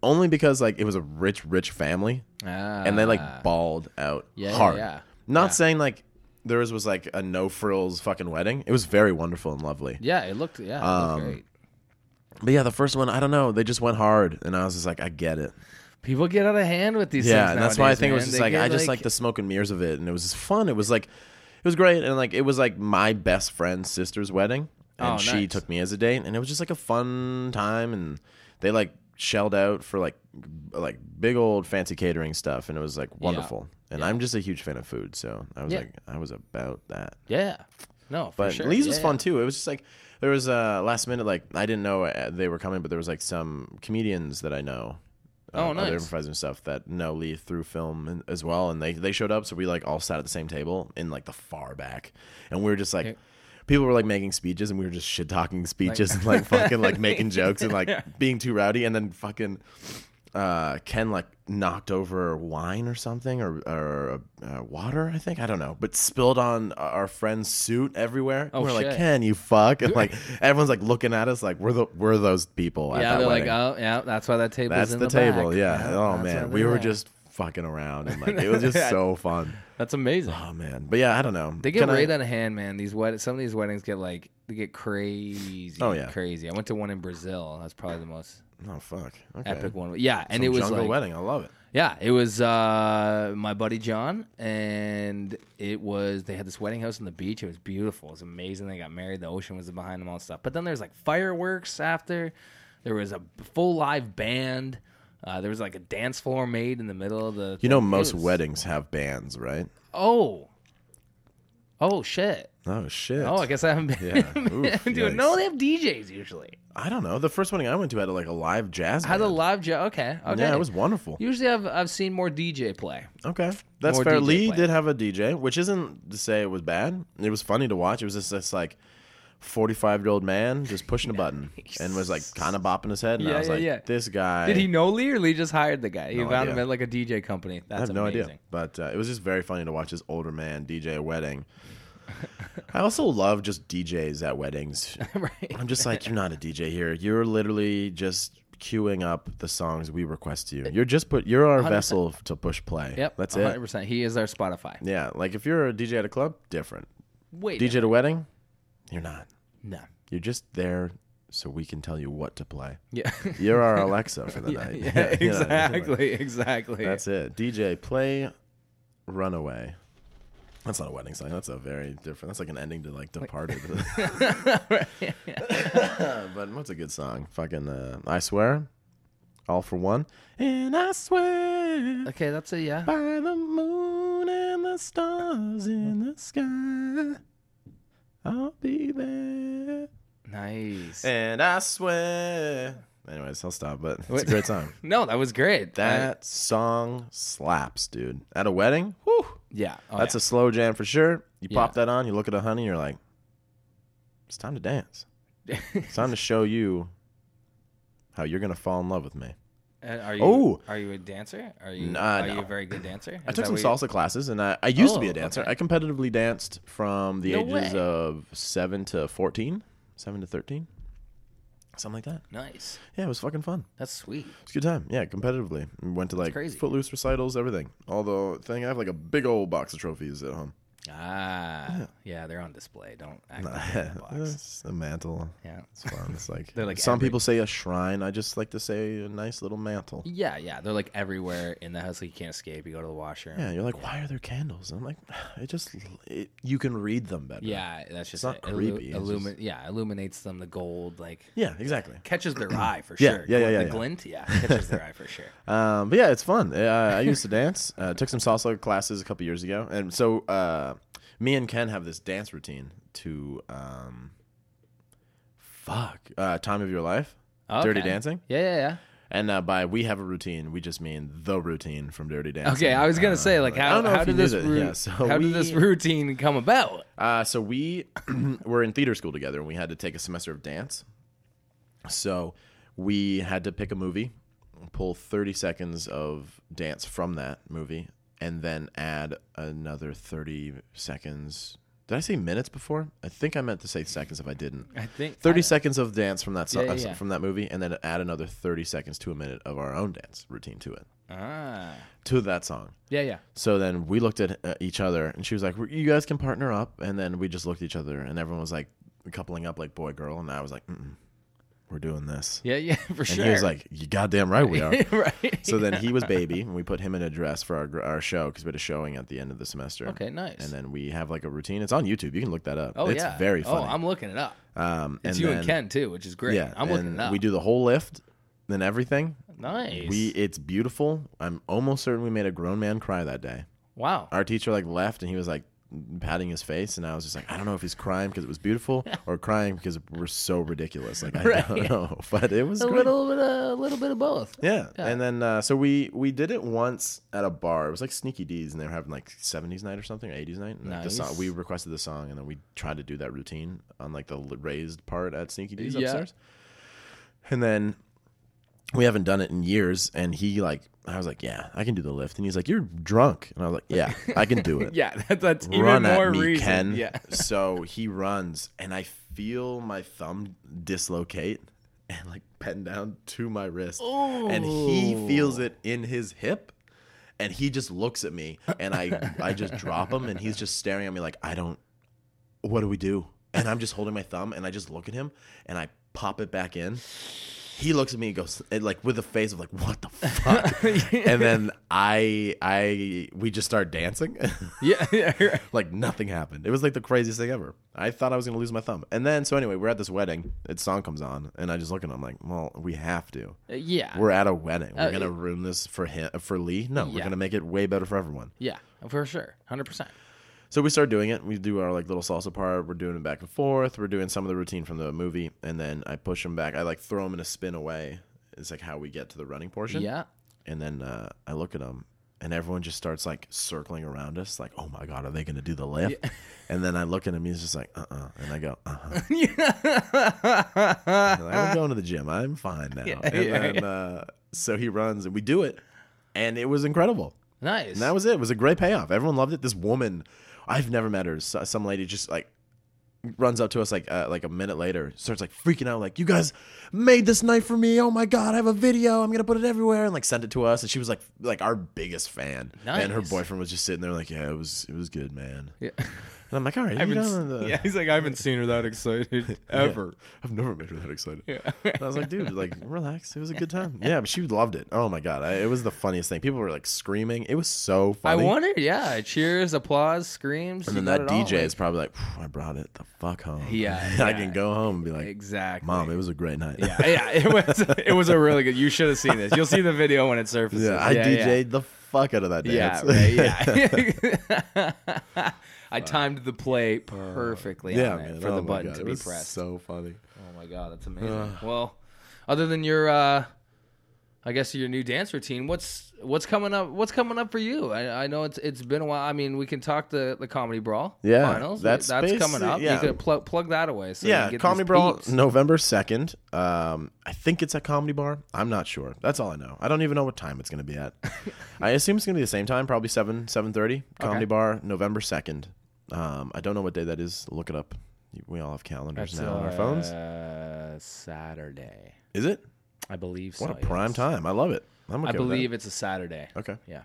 only because like it was a rich, rich family, and they Ah. like balled out Yeah, hard. yeah. Not Yeah. saying like theirs was like a no frills fucking wedding. It was very wonderful and lovely. yeah, it looked yeah, it Um, looked great. But yeah, the first one, I don't know. They just went hard, and I was just like, I get it. People get out of hand with these yeah, things. and that's why I nowadays, think it was man. just They like get, I just like, the smoke and mirrors of it, and it was just fun. It was like it was great, and like it was like my best friend's sister's wedding, and Oh, she nice. took me as a date, and it was just like a fun time, and they like shelled out for like like big old fancy catering stuff, and it was like wonderful. And Yeah. I'm just a huge fan of food, so I was Yeah. like I was about that. yeah. No, But sure. Lee's was fun too. It was just like there was uh last minute like I didn't know uh, they were coming, but there was like some comedians that I know. uh, Oh, Other nice. improvising stuff that know Lee through film and, as well, and they they showed up, so we like all sat at the same table in like the far back, and we were just like. Okay. People were like making speeches, and we were just shit talking speeches and like fucking like making jokes and like being too rowdy, and then fucking uh, Ken like knocked over wine or something or or uh, water, I think I don't know, but spilled on our friend's suit everywhere. Oh, we're like. Ken, you fuck, and like everyone's like looking at us like we're the we're those people. Yeah, they're wedding. like, oh, yeah, that's why that table. that's in the, the, table. back. Yeah. Oh man, we were just fucking around and like it was just so fun. That's amazing. Oh man, but yeah, I don't know. They get Can I- right out of hand, man. These wed- some of these weddings get like they get crazy. Oh, yeah. crazy. I went to one in Brazil. That's probably the most Oh fuck. Okay. epic one. Yeah, and Some it was jungle like, wedding. I love it. yeah, it was uh, my buddy John, and it was they had this wedding house on the beach. It was beautiful. It was amazing. They got married. The ocean was behind them, all stuff. But then there's like fireworks after. There was a full live band. Uh, there was like a dance floor made in the middle of the. You know, most was- weddings have bands, right? Oh. Oh shit. Oh shit. Oh, I guess I haven't been, Yeah. been Oof, doing. No, they have DJs usually. I don't know. The first wedding I went to had like a live jazz. Had a live jazz. Okay. Okay. Yeah, it was wonderful. Usually, I've I've seen more DJ play. Okay, that's More fair. DJ Lee play. did have a DJ, which isn't to say it was bad. It was funny to watch. It was just this like forty-five-year-old man just pushing a button and was like kind of bopping his head. And Yeah, I was yeah, like, yeah. this guy. Did he know Lee, or Lee just hired the guy? He No found him at like a DJ company. That's I have no idea, but uh, it was just very funny to watch this older man DJ a wedding. I also love just DJs at weddings. right. I'm just like, you're not a DJ here. You're literally just queuing up the songs we request to you. You're just put. You're our vessel to push play. Yep. that's 100. it. percent He is our Spotify. Yeah, like if you're a DJ at a club, different. Wait. DJ at a wedding, you're not. No. You're just there so we can tell you what to play. Yeah. You're our Alexa for the yeah, night. yeah, You know, exactly. Exactly. That's it. DJ, play Runaway. That's not a wedding song. That's a very different. That's like an ending to like Departed. but what's a good song? Fucking uh, I swear, All-4-One, and I swear okay. That's a yeah. by the moon and the stars in the sky, I'll be there. Nice. And I swear. Anyways, I'll stop. But it's a great song. no, that was great. That song slaps, dude. At a wedding, whew, yeah. Oh, that's yeah. a slow jam for sure. You pop that on, you look at a honey, you're like, it's time to dance. It's time to show you how you're gonna fall in love with me. Uh, are you? Oh! Are you a dancer? Are you? Nah, are no. you a very good dancer? I took some you- salsa classes, and I, I used to be Oh, a dancer. okay. I competitively danced from the No ages way. of seven to fourteen, seven to thirteen, something like that. Nice. Yeah, it was fucking fun. That's sweet. It's a good time. Yeah, competitively. We went to like footloose recitals, everything. All the thing. I have like a big old box of trophies at home. Ah, yeah, they're on display. Don't act like they're in a box. it's a mantle. Yeah. It's fun. It's like, They're like some every- people say a shrine. I just like to say a nice little mantle. Yeah, yeah, they're like everywhere in the house. Like you can't escape. You go to the washroom. Yeah, you're like, why are there candles? And I'm like, it just it, you can read them better. Yeah, that's just not it. Illu- creepy, it's illumi- just- yeah, illuminates them. The gold like yeah, exactly. catches their eye for Yeah, sure. yeah, yeah, yeah, The yeah. glint, yeah, catches their eye for sure. Um, but yeah, it's fun. Uh, I used to dance. Uh, took some salsa classes a couple years ago, and so uh, me and Ken have this dance routine to um, fuck uh, time of your life, Dirty Dancing. Yeah, yeah, yeah. And uh, by we have a routine, we just mean the routine from Dirty Dancing. Okay, I was gonna Uh, say like how how did this ru- Yeah, so how did this routine come about? Uh, so we were in theater school together, and we had to take a semester of dance. So we had to pick a movie, pull thirty seconds of dance from that movie, and then add another thirty seconds. Did I say minutes before? I think I meant to say seconds if I didn't. I think Thirty I- seconds of dance from that so- Yeah, uh, yeah, from that movie, and then add another thirty seconds to a minute of our own dance routine to it Ah, to that song. yeah, yeah. So then we looked at uh, each other, and she was like, "You guys can partner up." And then we just looked at each other, and everyone was like coupling up like boy girl, and I was like, Mm-mm, "We're doing this." Yeah, yeah, for And sure. he was like, "You goddamn right we are." right. so then he was baby, and we put him in a dress for our our show because we had a showing at the end of the semester. Okay, nice. And then we have like a routine. It's on YouTube. You can look that up. oh it's yeah, very Oh, funny. I'm looking it up. um, It's and you then, and Ken too, which is great. Yeah, I'm looking it up. we do the whole lift, then everything. nice. We it's beautiful. I'm almost certain we made a grown man cry that day. wow. our teacher like left and he was like patting his face and I was just like I don't know if he's crying because it was beautiful or crying because we're so ridiculous like I Right. don't know but it was a great. little bit, a little bit of both. yeah. Yeah. and then uh, so we we did it once at a bar it was like Sneaky Dee's and they were having like 70s night or something or 80s night and like, the song, we requested the song and then we tried to do that routine on like the raised part at Sneaky Dee's Yeah. upstairs and then we haven't done it in years, and he like I was like, yeah, I can do the lift, and he's like, you're drunk, and I was like, yeah, I can do it. Yeah, that, that's even more me, reason. Ken. Yeah. so he runs, and I feel my thumb dislocate and like bend down to my wrist, and he feels it in his hip. And he just looks at me, and I, I just drop him, and he's just staring at me like I don't. What do we do? And I'm just holding my thumb, and I just look at him, and I pop it back in. He looks at me and goes and, like with a face of like what the fuck, and then I I we just start dancing. Yeah, yeah. right. like nothing happened. It was like the craziest thing ever. I thought I was gonna lose my thumb, and then so anyway, we're at this wedding. Its song comes on, and I just look at him I'm like, well, we have to. Yeah. We're at a wedding. We're Uh, gonna ruin this for him for Lee. No, we're gonna make it way better for everyone. yeah, for sure. 100%. So we start doing it. We do our like little salsa part. We're doing it back and forth. We're doing some of the routine from the movie, and then I push him back. I like throw him in a spin away. It's like how we get to the running portion. Yeah. And then uh, I look at him, and everyone just starts like circling around us, like, "Oh my god, are they going to do the lift?" And then I look at him, he's just like, "Uh, uh and I go, "Uh huh." I'm going to the gym. I'm fine now. and yeah, then uh, so he runs, and we do it, and it was incredible. Nice. And that was it. It was a great payoff. Everyone loved it. This woman, I've never met her. Some lady just like runs up to us like uh, like a minute later, starts like freaking out, like you guys made this night for me. Oh my god, I have a video. I'm gonna put it everywhere, and like send it to us. And she was like like our biggest fan. And her boyfriend was just sitting there like, yeah, it was it was good, man. yeah. And I'm like, all right, I you done the- yeah, he's like, I haven't seen her that excited ever. I've never made her that excited. Yeah. I was like, dude, like, relax. It was a good time. Yeah, but she loved it. Oh my god, I, it was the funniest thing. People were like screaming. It was so funny. I wondered, yeah. Cheers, applause, screams. And then that it all, DJ like- is probably like, I brought it the fuck home. Yeah, I can go home and be like, exactly. Mom, it was a great night. yeah, yeah, it was it was a really good. You should have seen this. You'll see the video when it surfaces. yeah. I DJ'd the fuck out of that Yeah, dance. right, yeah. I timed the play perfectly yeah, on man. for oh the my button God, to it be was pressed. So funny. oh my god, that's amazing. well, other than your, uh, I guess your new dance routine, what's what's coming up? What's coming up for you? I, I know it's it's been a while. I mean, we can talk the the comedy brawl Yeah, finals. that's that's coming basi- up. yeah. You could plug plug that away. So you yeah, can get Comedy these Brawl, peeps. November second. Um, I think it's at Comedy Bar. I'm not sure. That's all I know. I don't even know what time it's going to be at. I assume it's going to be the same time, probably seven seven thirty. Comedy. Bar, November second. Um, I don't know what day that is. Look it up. We all have calendars That's now on our phones. Uh, Saturday, Is it? I believe. So, What a prime time! I love it. I'm okay I with that. believe it's a Saturday. Okay. Yeah.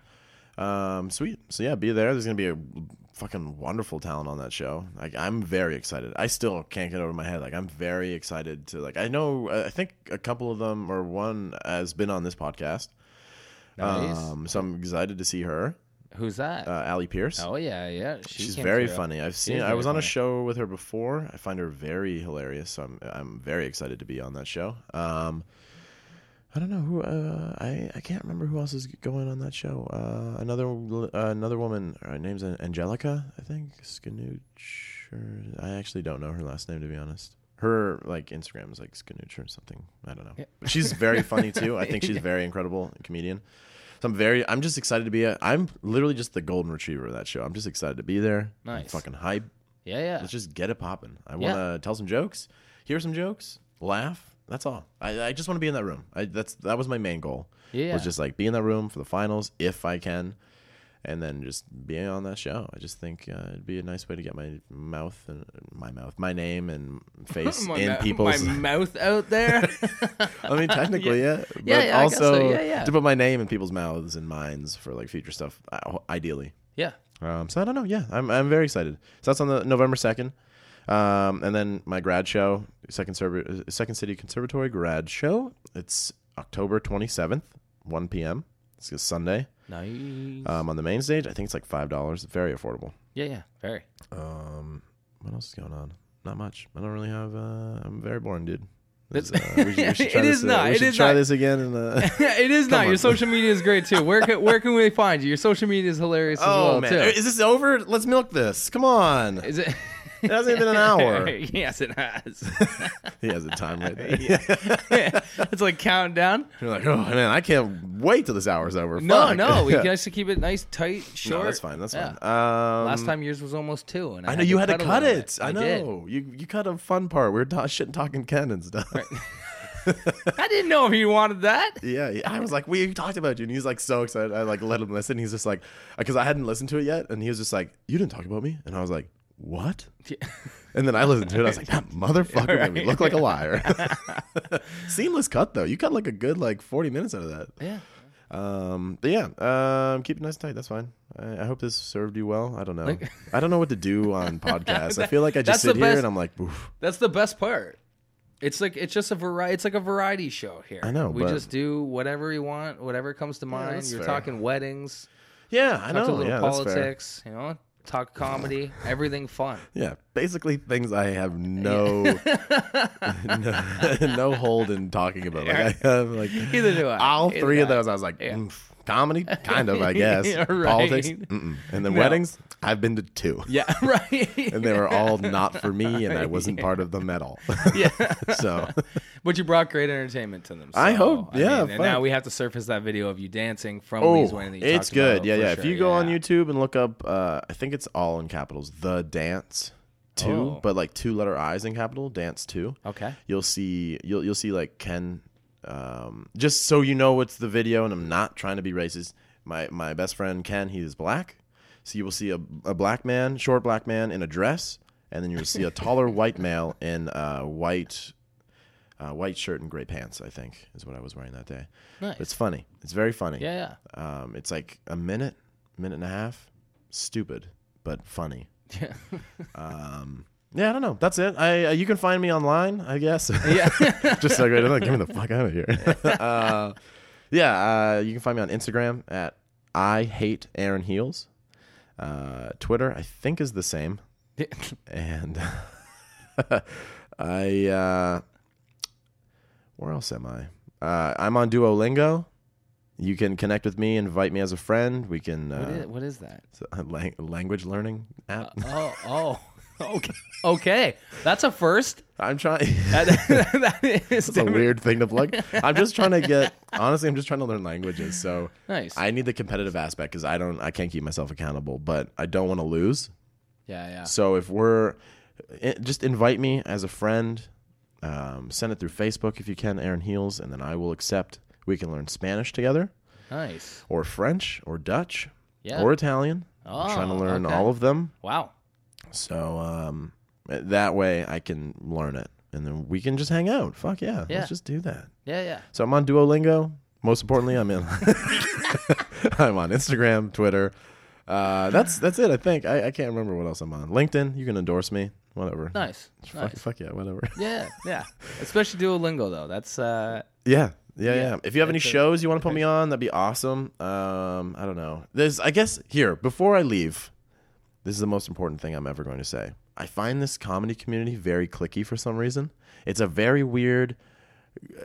Um, sweet. So yeah, be there. There's gonna be a fucking wonderful talent on that show. Like I'm very excited. I still can't get over my head. Like I'm very excited to like. I know. I think a couple of them or one has been on this podcast. Nice. Um, so I'm excited to see her. Who's that? Uh, Allie Pierce. oh yeah, yeah. She She's very through. funny. I've seen. I was on a show with her before. I find her very hilarious. So I'm I'm very excited to be on that show. Um, I don't know who. Uh, I I can't remember who else is going on that show. Uh, another uh, another woman. Her name's Angelica. I think Skanuch. Or, I actually don't know her last name to be honest. Her like Instagram is like Skanuch or something. I don't know. Yeah. But she's very funny too. I think she's very incredible comedian. So I'm very. I'm just excited to be. A, I'm literally just the golden retriever of that show. I'm just excited to be there. I'm Nice. fucking hype. Yeah, yeah. Let's just get it popping. I want Yeah. to tell some jokes, hear some jokes, laugh. That's all. I, I just want to be in that room. I, that's that was my main goal. Yeah. It was just like be in that room for the finals if I can, and then just being on that show. I just think uh, it'd be a nice way to get my mouth and my mouth, my name and face in mou- people's. my mouth out there. I mean, technically, yeah. But Yeah, yeah, I so. also Yeah, yeah. to put my name in people's mouths and minds for like future stuff. Ideally. yeah. Um, so I don't know. Yeah, I'm I'm very excited. So that's on the November second, um, and then my grad show, second Serv- uh, Second City Conservatory grad show. It's October twenty seventh, one p.m. It's a Sunday. Nice. Um, on the main stage, I think it's like five dollars. Very affordable. yeah, yeah. Very. Um, what else is going on? Not much. I don't really have. Uh, I'm very boring, dude. This, That's- uh, we should, we should It is this, uh, not. We It is try not. this again. And, uh, it is not. Come Your social media is great too. Where can where can we find you? Your social media is hilarious as oh well man, too. is this over? Let's milk this. Come on. Is it? It hasn't even been an hour. yes, it has. he has a time right there. it's like counting down. You're like, oh man, I can't wait till this hour's over. No, Fuck. no, we guys to keep it nice, tight, short. No, that's fine. That's Yeah. fine. Um, Last time yours was almost two, and I, I know you had to a cut little it. bit. I did. know you you cut a fun part. We were ta- shit talking Ken and stuff. I didn't know if he wanted that. Yeah, yeah. I was like, we talked about you, and he's like so excited. I like let him listen. He's just like, because I hadn't listened to it yet, and he was just like, you didn't talk about me, and I was like, what? And then I listened to it. I was like, that motherfucker made me look like a liar. Seamless cut though. You cut like a good like forty minutes out of that. Yeah. Um, but yeah, um, keep it nice and tight. That's fine. I, I hope this served you well. I don't know. Like- I don't know what to do on podcasts. I feel like I just sit here best- and I'm like, Oof. That's the best part. It's like it's just a variety. It's like a variety show here. I know, We but- just do whatever you want, whatever comes to mind. that's You're fair. talking weddings, yeah, I know. a little yeah, politics. You know, talk comedy, everything fun. Yeah, basically things I have no no, no hold in talking about. Like I have like Either do I. all Either three of I. those. I was like, Yeah. mm, comedy, kind of, I guess. Yeah, right. Politics, mm-mm. and then No. weddings. I've been to two, Yeah, right. and they were all not for me, and I wasn't part of them at all. yeah. so But you brought great entertainment to them. I hope- yeah, mean, and now we have to surface that video of you dancing from Oh, Lee's Wayne it's good. about Yeah, yeah. sure. If you go on YouTube and look up, uh, I think it's all in capitals, the dance two, Oh. but like two letter I's in capital, dance two. Okay. You'll see, you'll you'll see like Ken. Um, just so you know, what's the video, and I'm not trying to be racist. My my best friend Ken, he is black, so you will see a a black man, short black man in a dress, and then you will see a taller white male in a white. Uh, white shirt and gray pants, I think, is what I was wearing that day. Nice. It's funny. It's very funny. Yeah, yeah. Um, it's like a minute, minute and a half. Stupid, but funny. yeah. Um, yeah, I don't know. That's it. I uh, you can find me online, I guess. Yeah. Just so great. Get me the fuck out of here. uh, yeah, uh, you can find me on Instagram at I hate Aaron Heels. Uh, Twitter, I think, is the same. And I, uh, where else am I? Uh, I'm on Duolingo. You can connect with me, invite me as a friend. We can what, uh, is, what is that? it's a lang- language learning app. Oh, oh. Okay. Okay. That's a first. I'm trying. That, that is It's a weird thing to plug. I'm just trying to get. Honestly, I'm just trying to learn languages. So Nice. I need the competitive aspect because I don't. I can't keep myself accountable, but I don't want to lose. yeah, yeah. So if we're, i- just invite me as a friend. Um, send it through Facebook if you can, Aaron Heels, and then I will accept. We can learn Spanish together, Nice. or French, or Dutch, Yeah. or Italian. I'm trying to Oh, learn okay. all of them. Wow. So um, that way I can learn it, and then we can just hang out. Fuck yeah, Yeah. let's just do that. Yeah, yeah. So I'm on Duolingo. Most importantly, I'm in. I'm on Instagram, Twitter. Uh, that's that's it. I think I, I can't remember what else I'm on. LinkedIn. You can endorse me. Whatever. Nice. Fuck, Nice. fuck yeah. Whatever. Yeah, yeah. Especially Duolingo though. That's uh yeah. Yeah, Yeah. yeah. If you have any a- shows you want to put me on, that'd be awesome. Um, I don't know. There's, I guess, here before I leave, this is the most important thing I'm ever going to say. I find this comedy community very clicky for some reason. It's a very weird,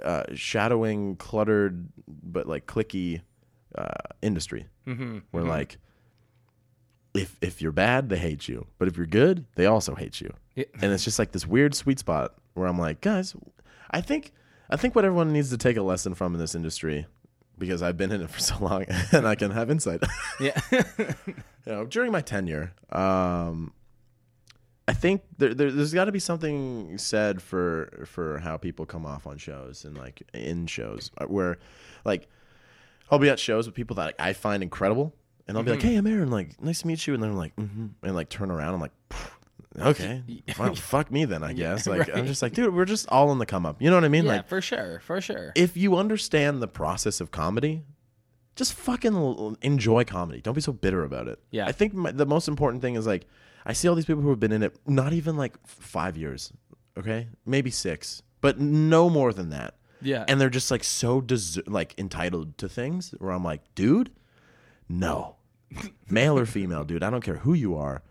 uh, shadowing, cluttered, but like clicky uh, industry mm-hmm. where like if if you're bad, they hate you, but if you're good, they also hate you. Yeah. And it's just like this weird sweet spot where I'm like, guys, I think I think what everyone needs to take a lesson from in this industry because I've been in it for so long and I can have insight. Yeah. you know, during my tenure, um, I think there, there there's got to be something said for for how people come off on shows and like in shows uh, where, like, I'll be at shows with people that I find incredible, and I'll be like, "Hey, I'm Aaron. Like, nice to meet you," and they're like, mm-hmm, and like turn around, I'm like. Okay, well, fuck me then. I guess. Like I'm just like, dude, we're just all in the come up. You know what I mean? yeah, Like, for sure. For sure. if you understand the process of comedy, just fucking enjoy comedy. Don't be so bitter about it. Yeah. I think my, the most important thing is like I see all these people who have been in it not even like five years, okay, maybe six, but no more than that, yeah. and they're just like so des- like entitled to things. Where I'm like, dude, no, male or female, dude, I don't care who you are.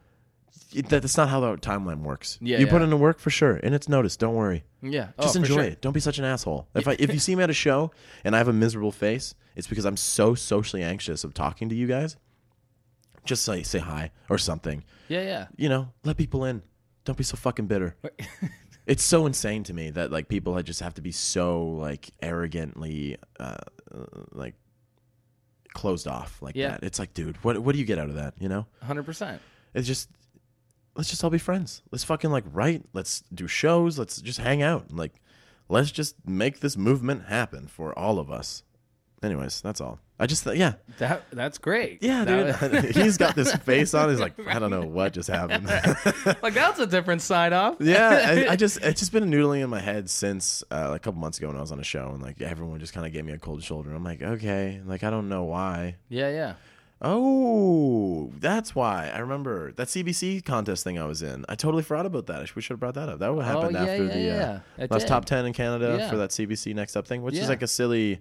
That's not how the timeline works. Yeah, you put in the work for sure, and it's noticed. Don't worry. yeah. Just oh, enjoy sure. it. Don't be such an asshole. If I if you see me at a show and I have a miserable face, it's because I'm so socially anxious of talking to you guys. Just say say hi or something. Yeah, yeah. You know, let people in. Don't be so fucking bitter. It's so insane to me that like people had just have to be so like arrogantly uh, like closed off like Yeah. that. It's like, dude, what what do you get out of that? You know? 100%. It's just let's just all be friends. Let's fucking like write. Let's do shows. Let's just hang out. Like let's just make this movement happen for all of us. Anyways, that's all. I just th- yeah That that's great. yeah That- dude. He's got this face on. He's like I don't know what just happened. like that's a different side off. yeah, I, I just it's just been a noodling in my head since uh, like a couple months ago when I was on a show and like everyone just kind of gave me a cold shoulder. I'm like okay, like I don't know why. Yeah, yeah. Oh, that's why. I remember that CBC contest thing I was in. I totally forgot about that. I should have brought that up. That would happen Oh, yeah, after yeah, the yeah. uh, last did. top 10 in Canada for that CBC next up thing, which is like a silly,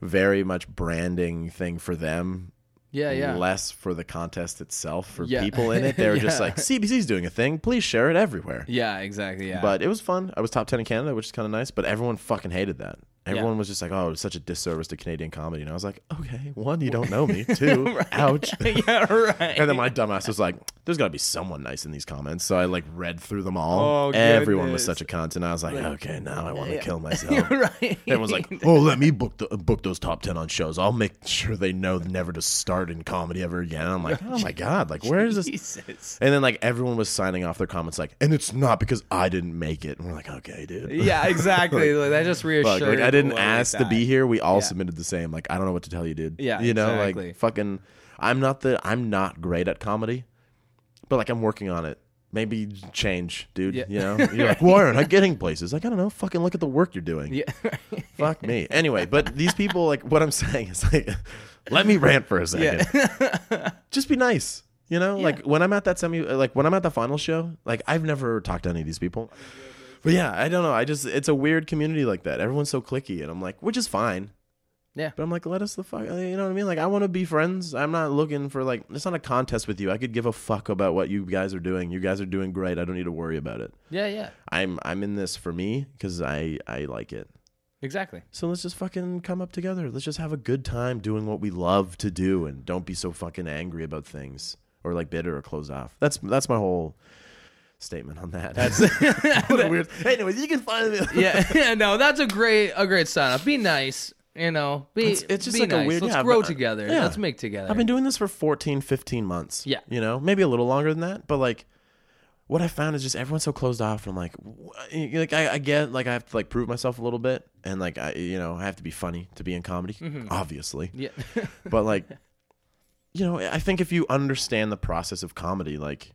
very much branding thing for them. Yeah, yeah. Less for the contest itself for people in it. They were just like, CBC's doing a thing. Please share it everywhere. yeah, exactly. Yeah. But it was fun. I was top 10 in Canada, which is kind of nice, but everyone fucking hated that. Everyone was just like, oh, it was such a disservice to Canadian comedy. And I was like, okay, one, you don't know me. Two, ouch. yeah, right. And then my dumbass was like, "There's got to be someone nice in these comments." So I like read through them all. Oh, Everyone was such a cunt, and I was like, "Okay, now I want to Yeah. kill myself." right. Everyone's like, "Oh, let me book the, book those top ten on shows. I'll make sure they know never to start in comedy ever again." And I'm like, "Oh my god, like where is this?" Jesus. And then like everyone was signing off their comments like, "And it's not because I didn't make it." And we're like, "Okay, dude." Yeah, exactly. like, that just reassured. Like I didn't ask to be here. We all Yeah. submitted the same. Like I don't know what to tell you, dude. Yeah, you know, exactly. like fucking. I'm not the. I'm not great at comedy, but like I'm working on it. Maybe change, dude. Yeah. You know, you're like, why aren't I getting places? Like I don't know. Fucking look at the work you're doing. Yeah. Fuck me. Anyway, but these people, like, what I'm saying is like, let me rant for a second. yeah. Just be nice. You know, like when I'm at that semi, like when I'm at the final show, like I've never talked to any of these people. But yeah, I don't know. I just it's a weird community like that. Everyone's so clicky, and I'm like, which is fine. Yeah. But I'm like, let us the fuck. Uh, you know what I mean? Like, I want to be friends. I'm not looking for like. It's not a contest with you. I could give a fuck about what you guys are doing. You guys are doing great. I don't need to worry about it. Yeah, yeah. I'm I'm in this for me because I I like it. Exactly. So let's just fucking come up together. Let's just have a good time doing what we love to do, and don't be so fucking angry about things or like bitter or closed off. That's that's my whole statement on that. That's what a weird. Anyways, you can find me. yeah, yeah, no, that's a great a great sign up. Be nice, you know. Be It's- it's just be like a weird- Let's yeah, grow but- uh, together. yeah. Let's make together. I've been doing this for 14, 15 months. Yeah. You know, maybe a little longer than that, but like what I found is just everyone's so closed off. And I'm like, like I, I get like I have to like prove myself a little bit, and like I, you know, I have to be funny to be in comedy, mm-hmm. obviously. yeah, But like, you know, I think if you understand the process of comedy, like,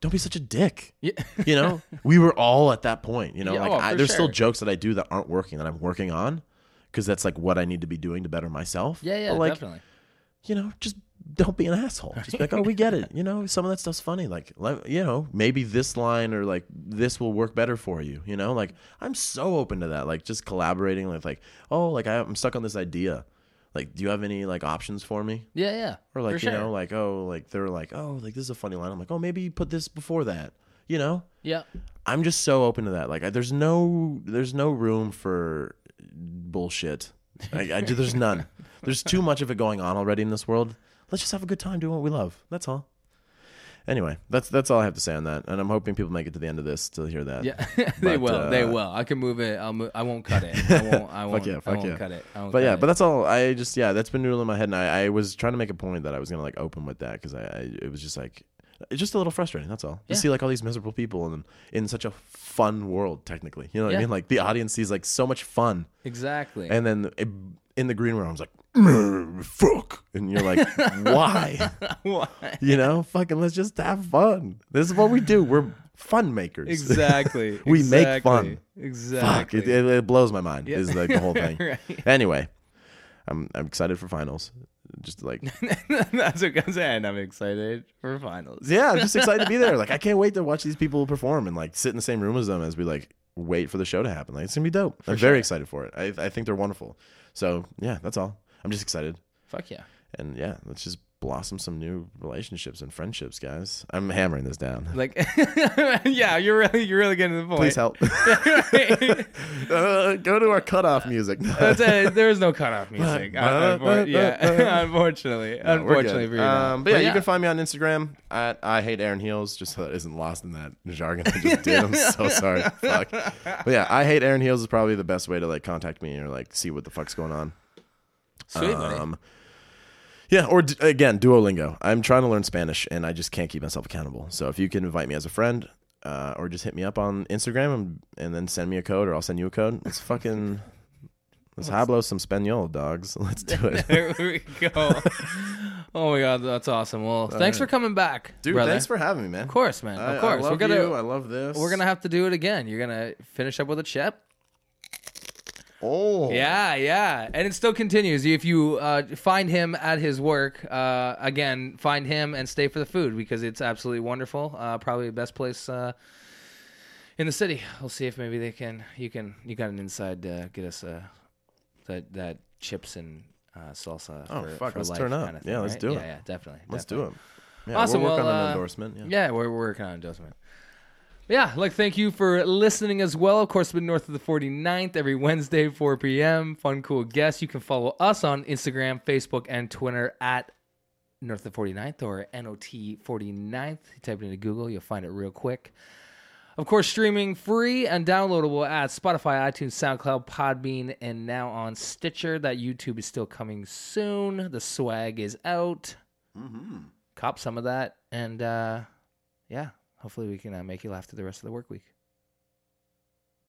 don't be such a dick. yeah, You know, we were all at that point. You know, Yeah, like oh, I, there's still jokes that I do that aren't working that I'm working on because that's like what I need to be doing to better myself. yeah, yeah. But, like, definitely. you know, just don't be an asshole. Just be like, oh, we get it. You know, some of that stuff's funny. Like, you know, maybe this line or like this will work better for you. You know, like I'm so open to that. Like, just collaborating with like, oh, like I, I'm stuck on this idea. Like, do you have any like options for me? Yeah, yeah. Or like, you sure. know, like oh, like they're like, oh, like this is a funny line. I'm like, oh, maybe put this before that. You know, yeah, I'm just so open to that. Like, I, there's no, there's no room for bullshit. I, I, there's none. There's too much of it going on already in this world. Let's just have a good time doing what we love. That's all. Anyway, that's that's all I have to say on that, and I'm hoping people make it to the end of this to hear that. yeah. they But, will. they uh, will. I can move it. I'll. Move, I won't cut it. I won't. I won't. yeah, I fuck won't yeah. cut it. I won't But cut yeah, it. but that's all. I just yeah, that's been noodling in my head, and I, I was trying to make a point that I was gonna like open with that because I, I it was just like it's just a little frustrating. That's all. You Yeah. see like all these miserable people and in such a fun world, technically. You know what Yeah. I mean? Like the audience sees like so much fun, exactly. and then it, in the green room, I was like, "Mm, fuck, and you're like, why? Why? You know, fucking let's just have fun. This is what we do. We're fun makers. Exactly. We make fun. Exactly. Fuck, it, it, it blows my mind. Yeah. Is like the whole thing. Right. Anyway, I'm I'm excited for finals. Just like That's what I'm saying. I'm excited for finals. yeah, I'm just excited to be there. Like I can't wait to watch these people perform and like sit in the same room as them as we like wait for the show to happen. Like it's gonna be dope. I'm sure. very excited for it. I I think they're wonderful. So yeah, that's all. I'm just excited. Fuck yeah. And yeah, let's just blossom some new relationships and friendships, guys. I'm hammering this down. Like, yeah, you're really, you're really getting to the point. Please help. uh, go to our cutoff music. That's it. There is no cutoff music. Uh, yeah, unfortunately, No, unfortunately for you. Um, but yeah, you can find me on Instagram at I hate Aaron Heels. Just so that isn't lost in that jargon I just did. I'm so sorry. Fuck. But yeah, I hate Aaron Heels is probably the best way to like contact me or like see what the fuck's going on. Sweet. Um, yeah, or d- again, Duolingo. I'm trying to learn Spanish and I just can't keep myself accountable. So if you can invite me as a friend, uh, or just hit me up on Instagram and, and then send me a code, or I'll send you a code. Let's fucking let's hablo some Spaniel, dogs. Let's do it, there we go. oh my god, that's awesome. Well, thanks for coming back, dude. brother. Thanks for having me, man. Of course, man. I, Of course, I love we're gonna you. I love this. we're gonna have to do it again. You're gonna finish up with a chip. Oh Yeah, yeah, and it still continues. If you uh, find him at his work, uh, again, find him and stay for the food because it's absolutely wonderful. Uh, probably the best place uh, in the city. We'll see if maybe they can. You can. You got an inside. Uh, get us uh, that that chips and uh, salsa. Oh, for, fuck, for let's turn up. kinda Yeah, let's right? do Yeah, it. yeah, definitely. Let's definitely. do it. Yeah, Awesome, We're working well, on an endorsement. Yeah. Yeah, we're, we're working on endorsement. Yeah, like thank you for listening as well. Of course, been north of the 49th every Wednesday, 4 p.m. Fun, cool guests. You can follow us on Instagram, Facebook, and Twitter at North of the 49th or NOT 49th. You type it into Google, you'll find it real quick. Of course, streaming free and downloadable at Spotify, iTunes, SoundCloud, Podbean, and now on Stitcher. That YouTube is still coming soon. The swag is out. Mm-hmm. Cop some of that, and uh, yeah, hopefully we can uh, make you laugh through the rest of the work week.